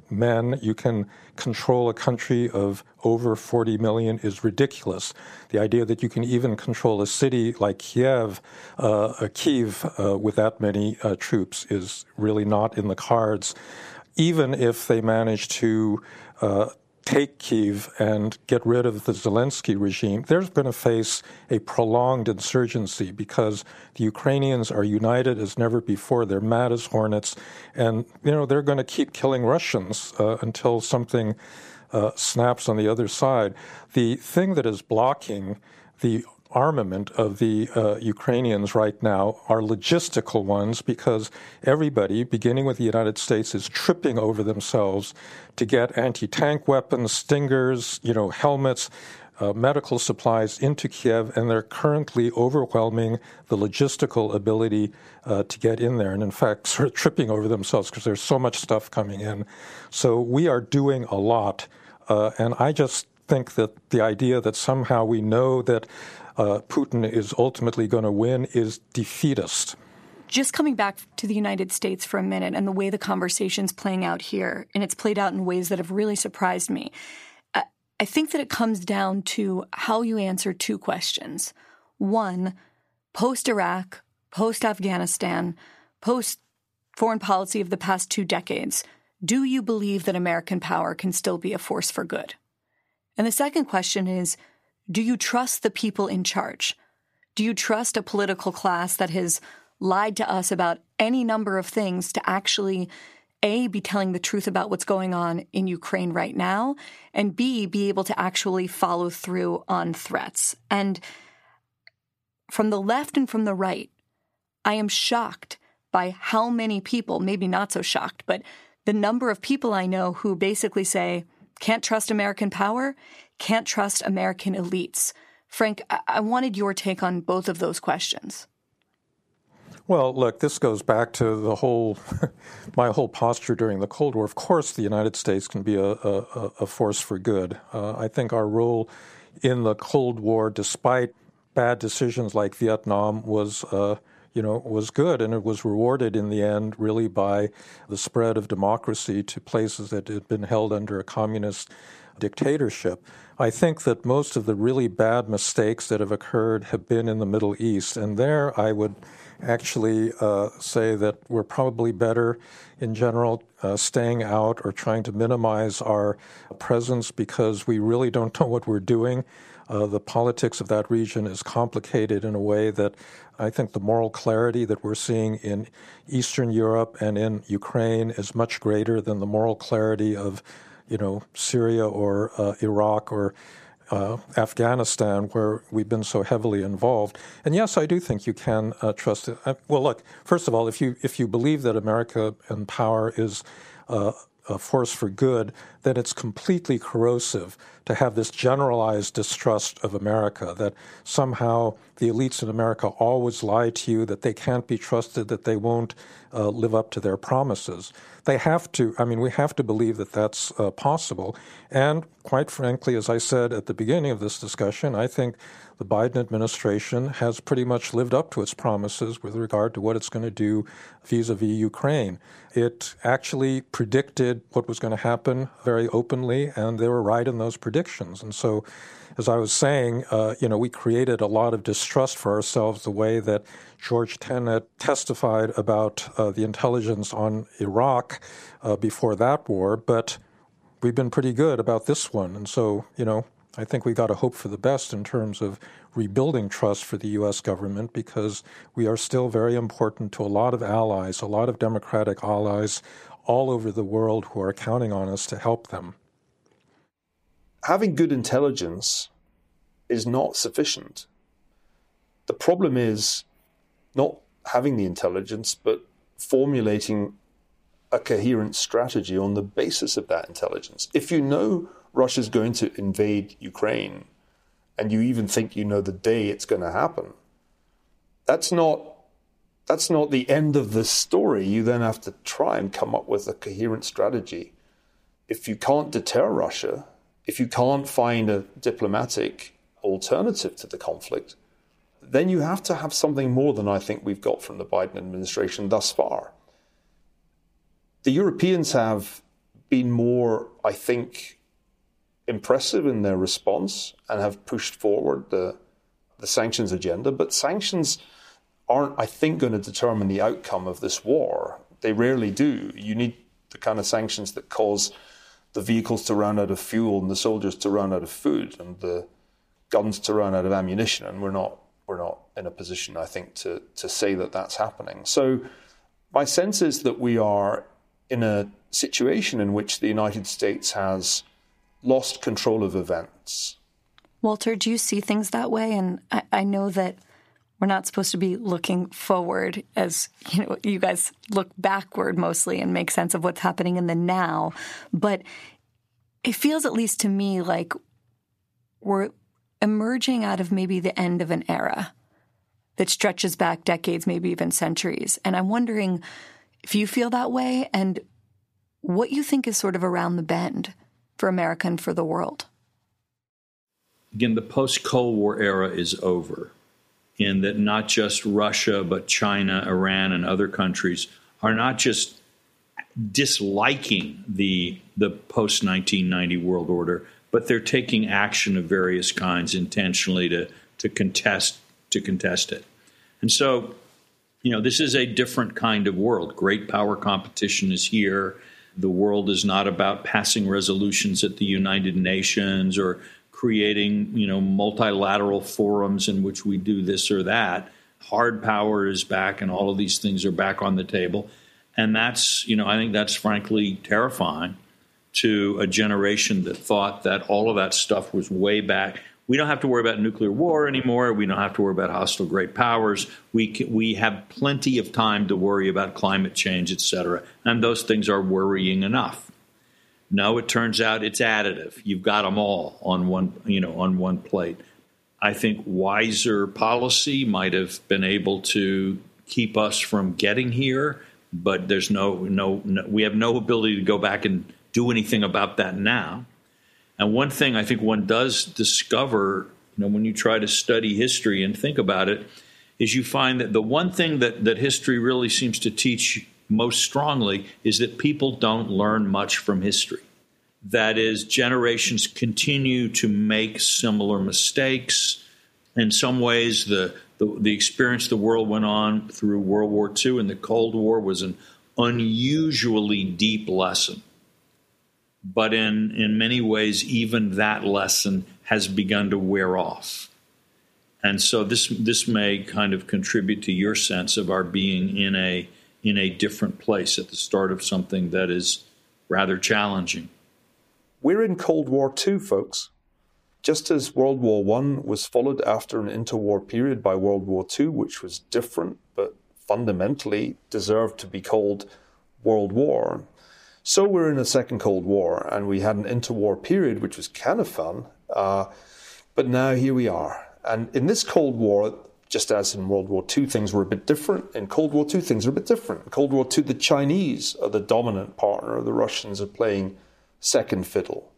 men, you can control a country of over 40 million is ridiculous. The idea that you can even control a city like Kiev, uh, Kiev, uh, with that many uh, troops is really not in the cards. Even if they manage to uh, take Kiev and get rid of the Zelensky regime, they're going to face a prolonged insurgency because the Ukrainians are united as never before. They're mad as hornets, and you know they're going to keep killing Russians uh, until something uh, snaps on the other side. The thing that is blocking the armament of the uh, Ukrainians right now are logistical ones because everybody, beginning with the United States, is tripping over themselves to get anti-tank weapons, stingers, you know, helmets, uh, medical supplies into Kiev, and they're currently overwhelming the logistical ability uh, to get in there, and in fact, sort of tripping over themselves because there's so much stuff coming in. So we are doing a lot, uh, and I just think that the idea that somehow we know that uh, Putin is ultimately going to win is defeatist. Just coming back to the United States for a minute and the way the conversation's playing out here, and it's played out in ways that have really surprised me. I think that it comes down to how you answer two questions. One, post Iraq, post Afghanistan, post foreign policy of the past two decades, do you believe that American power can still be a force for good? And the second question is do you trust the people in charge? Do you trust a political class that has lied to us about any number of things to actually a, be telling the truth about what's going on in Ukraine right now, and B, be able to actually follow through on threats. And from the left and from the right, I am shocked by how many people, maybe not so shocked, but the number of people I know who basically say, can't trust American power, can't trust American elites. Frank, I, I wanted your take on both of those questions. Well, look, this goes back to the whole, my whole posture during the Cold War. Of course, the United States can be a, a, a force for good. Uh, I think our role in the Cold War, despite bad decisions like Vietnam, was. Uh, you know, was good, and it was rewarded in the end, really, by the spread of democracy to places that had been held under a communist dictatorship. I think that most of the really bad mistakes that have occurred have been in the Middle East, and there I would actually uh, say that we're probably better in general uh, staying out or trying to minimize our presence because we really don't know what we're doing. Uh, the politics of that region is complicated in a way that I think the moral clarity that we're seeing in Eastern Europe and in Ukraine is much greater than the moral clarity of, you know, Syria or uh, Iraq or uh, Afghanistan, where we've been so heavily involved. And yes, I do think you can uh, trust it. Uh, well, look, first of all, if you if you believe that America and power is uh, a force for good, then it's completely corrosive to have this generalized distrust of America, that somehow the elites in America always lie to you, that they can't be trusted, that they won't uh, live up to their promises. They have to, I mean, we have to believe that that's uh, possible. And quite frankly, as I said at the beginning of this discussion, I think the Biden administration has pretty much lived up to its promises with regard to what it's going to do vis a vis Ukraine. It actually predicted what was going to happen very openly, and they were right in those predictions. And so, as I was saying, uh, you know, we created a lot of distrust for ourselves the way that George Tenet testified about uh, the intelligence on Iraq uh, before that war, but we've been pretty good about this one. And so, you know, I think we got to hope for the best in terms of rebuilding trust for the U.S. government because we are still very important to a lot of allies, a lot of democratic allies all over the world who are counting on us to help them. Having good intelligence is not sufficient. The problem is not having the intelligence, but formulating a coherent strategy on the basis of that intelligence. If you know Russia's going to invade Ukraine, and you even think you know the day it's going to happen, that's not that's not the end of the story. You then have to try and come up with a coherent strategy. If you can't deter Russia, if you can't find a diplomatic alternative to the conflict, then you have to have something more than I think we've got from the Biden administration thus far. The Europeans have been more, I think, impressive in their response and have pushed forward the, the sanctions agenda. But sanctions aren't, I think, going to determine the outcome of this war. They rarely do. You need the kind of sanctions that cause the vehicles to run out of fuel and the soldiers to run out of food and the guns to run out of ammunition. And we're not we're not in a position, I think, to to say that that's happening. So my sense is that we are in a situation in which the United States has lost control of events. Walter, do you see things that way? And I, I know that we're not supposed to be looking forward as you know you guys look backward mostly and make sense of what's happening in the now but it feels at least to me like we're emerging out of maybe the end of an era that stretches back decades maybe even centuries and i'm wondering if you feel that way and what you think is sort of around the bend for america and for the world again the post-cold war era is over in that not just Russia, but China, Iran, and other countries are not just disliking the the post 1990 world order, but they're taking action of various kinds intentionally to to contest to contest it. And so, you know, this is a different kind of world. Great power competition is here. The world is not about passing resolutions at the United Nations or creating, you know, multilateral forums in which we do this or that. Hard power is back, and all of these things are back on the table. And that's, you know, I think that's frankly terrifying to a generation that thought that all of that stuff was way back. We don't have to worry about nuclear war anymore. We don't have to worry about hostile great powers. We can, we have plenty of time to worry about climate change, et cetera. And those things are worrying enough. No, it turns out it's additive. You've got them all on one, you know, on one plate. I think wiser policy might have been able to keep us from getting here, but there's no, no, no we have no ability to go back and do anything about that now. And one thing I think one does discover, you know, when you try to study history and think about it, is you find that the one thing that, that history really seems to teach most strongly is that people don't learn much from history. That is, generations continue to make similar mistakes. In some ways, the, the, the experience the world went on through World War II and the Cold War was an unusually deep lesson. But in, in many ways, even that lesson has begun to wear off. And so this this may kind of contribute to your sense of our being in a in a different place at the start of something that is rather challenging. We're in Cold War II, folks. Just as World War I was followed after an interwar period by World War II, which was different but fundamentally deserved to be called World War, so we're in a second Cold War, and we had an interwar period which was kind of fun. Uh, but now here we are. And in this Cold War, just as in World War II, things were a bit different. In Cold War II, things are a bit different. In Cold War II, the Chinese are the dominant partner, the Russians are playing second fiddle.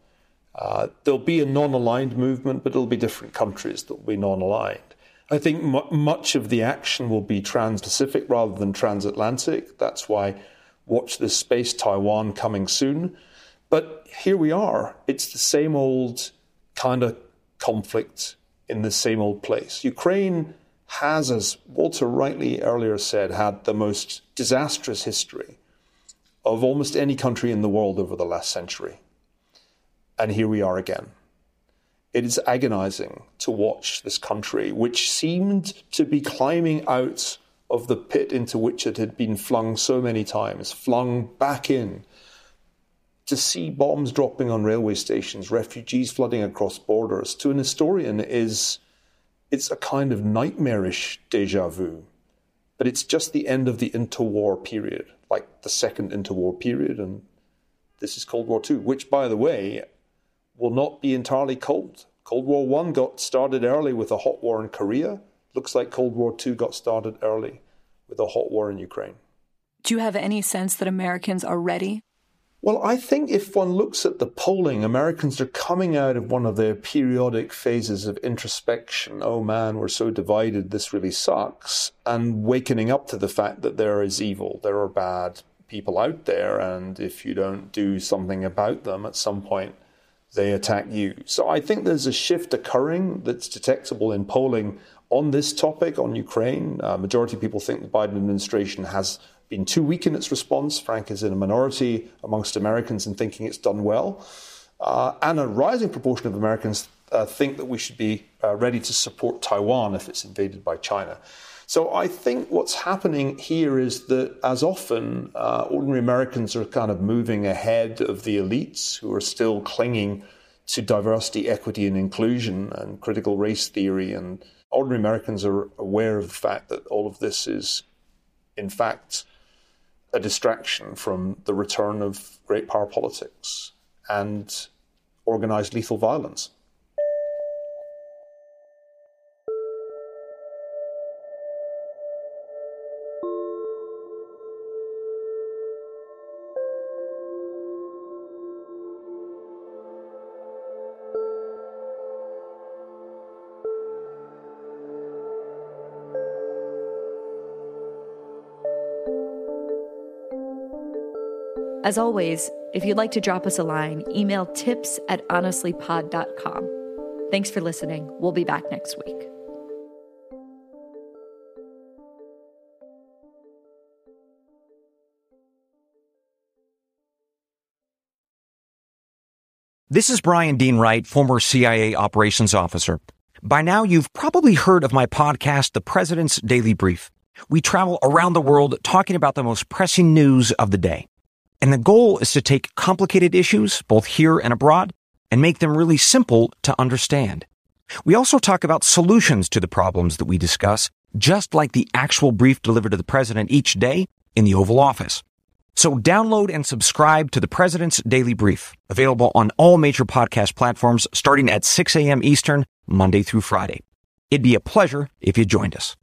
Uh, there'll be a non aligned movement, but it'll be different countries that will be non aligned. I think m- much of the action will be trans Pacific rather than transatlantic. That's why watch this space Taiwan coming soon. But here we are. It's the same old kind of conflict in the same old place. Ukraine has, as Walter rightly earlier said, had the most disastrous history of almost any country in the world over the last century. And here we are again. It is agonizing to watch this country, which seemed to be climbing out of the pit into which it had been flung so many times, flung back in, to see bombs dropping on railway stations, refugees flooding across borders, to an historian is it's a kind of nightmarish deja vu. But it's just the end of the interwar period, like the second interwar period, and this is Cold War II, which, by the way, will not be entirely cold. Cold War One got started early with a hot war in Korea. Looks like Cold War II got started early with a hot war in Ukraine. Do you have any sense that Americans are ready well, I think if one looks at the polling, Americans are coming out of one of their periodic phases of introspection. Oh man, we're so divided, this really sucks. And wakening up to the fact that there is evil, there are bad people out there, and if you don't do something about them, at some point they attack you. So I think there's a shift occurring that's detectable in polling on this topic, on Ukraine. Uh, majority of people think the Biden administration has been too weak in its response. Frank is in a minority amongst Americans in thinking it's done well. Uh, and a rising proportion of Americans uh, think that we should be uh, ready to support Taiwan if it's invaded by China. So I think what's happening here is that, as often, uh, ordinary Americans are kind of moving ahead of the elites who are still clinging to diversity, equity, and inclusion and critical race theory. And ordinary Americans are aware of the fact that all of this is, in fact, a distraction from the return of great power politics and organized lethal violence. As always, if you'd like to drop us a line, email tips at honestlypod.com. Thanks for listening. We'll be back next week. This is Bryan Dean Wright, former CIA operations officer. By now, you've probably heard of my podcast, The President's Daily Brief. We travel around the world talking about the most pressing news of the day. And the goal is to take complicated issues, both here and abroad, and make them really simple to understand. We also talk about solutions to the problems that we discuss, just like the actual brief delivered to the president each day in the Oval Office. So download and subscribe to the President's Daily Brief, available on all major podcast platforms starting at 6 a.m. Eastern, Monday through Friday. It'd be a pleasure if you joined us.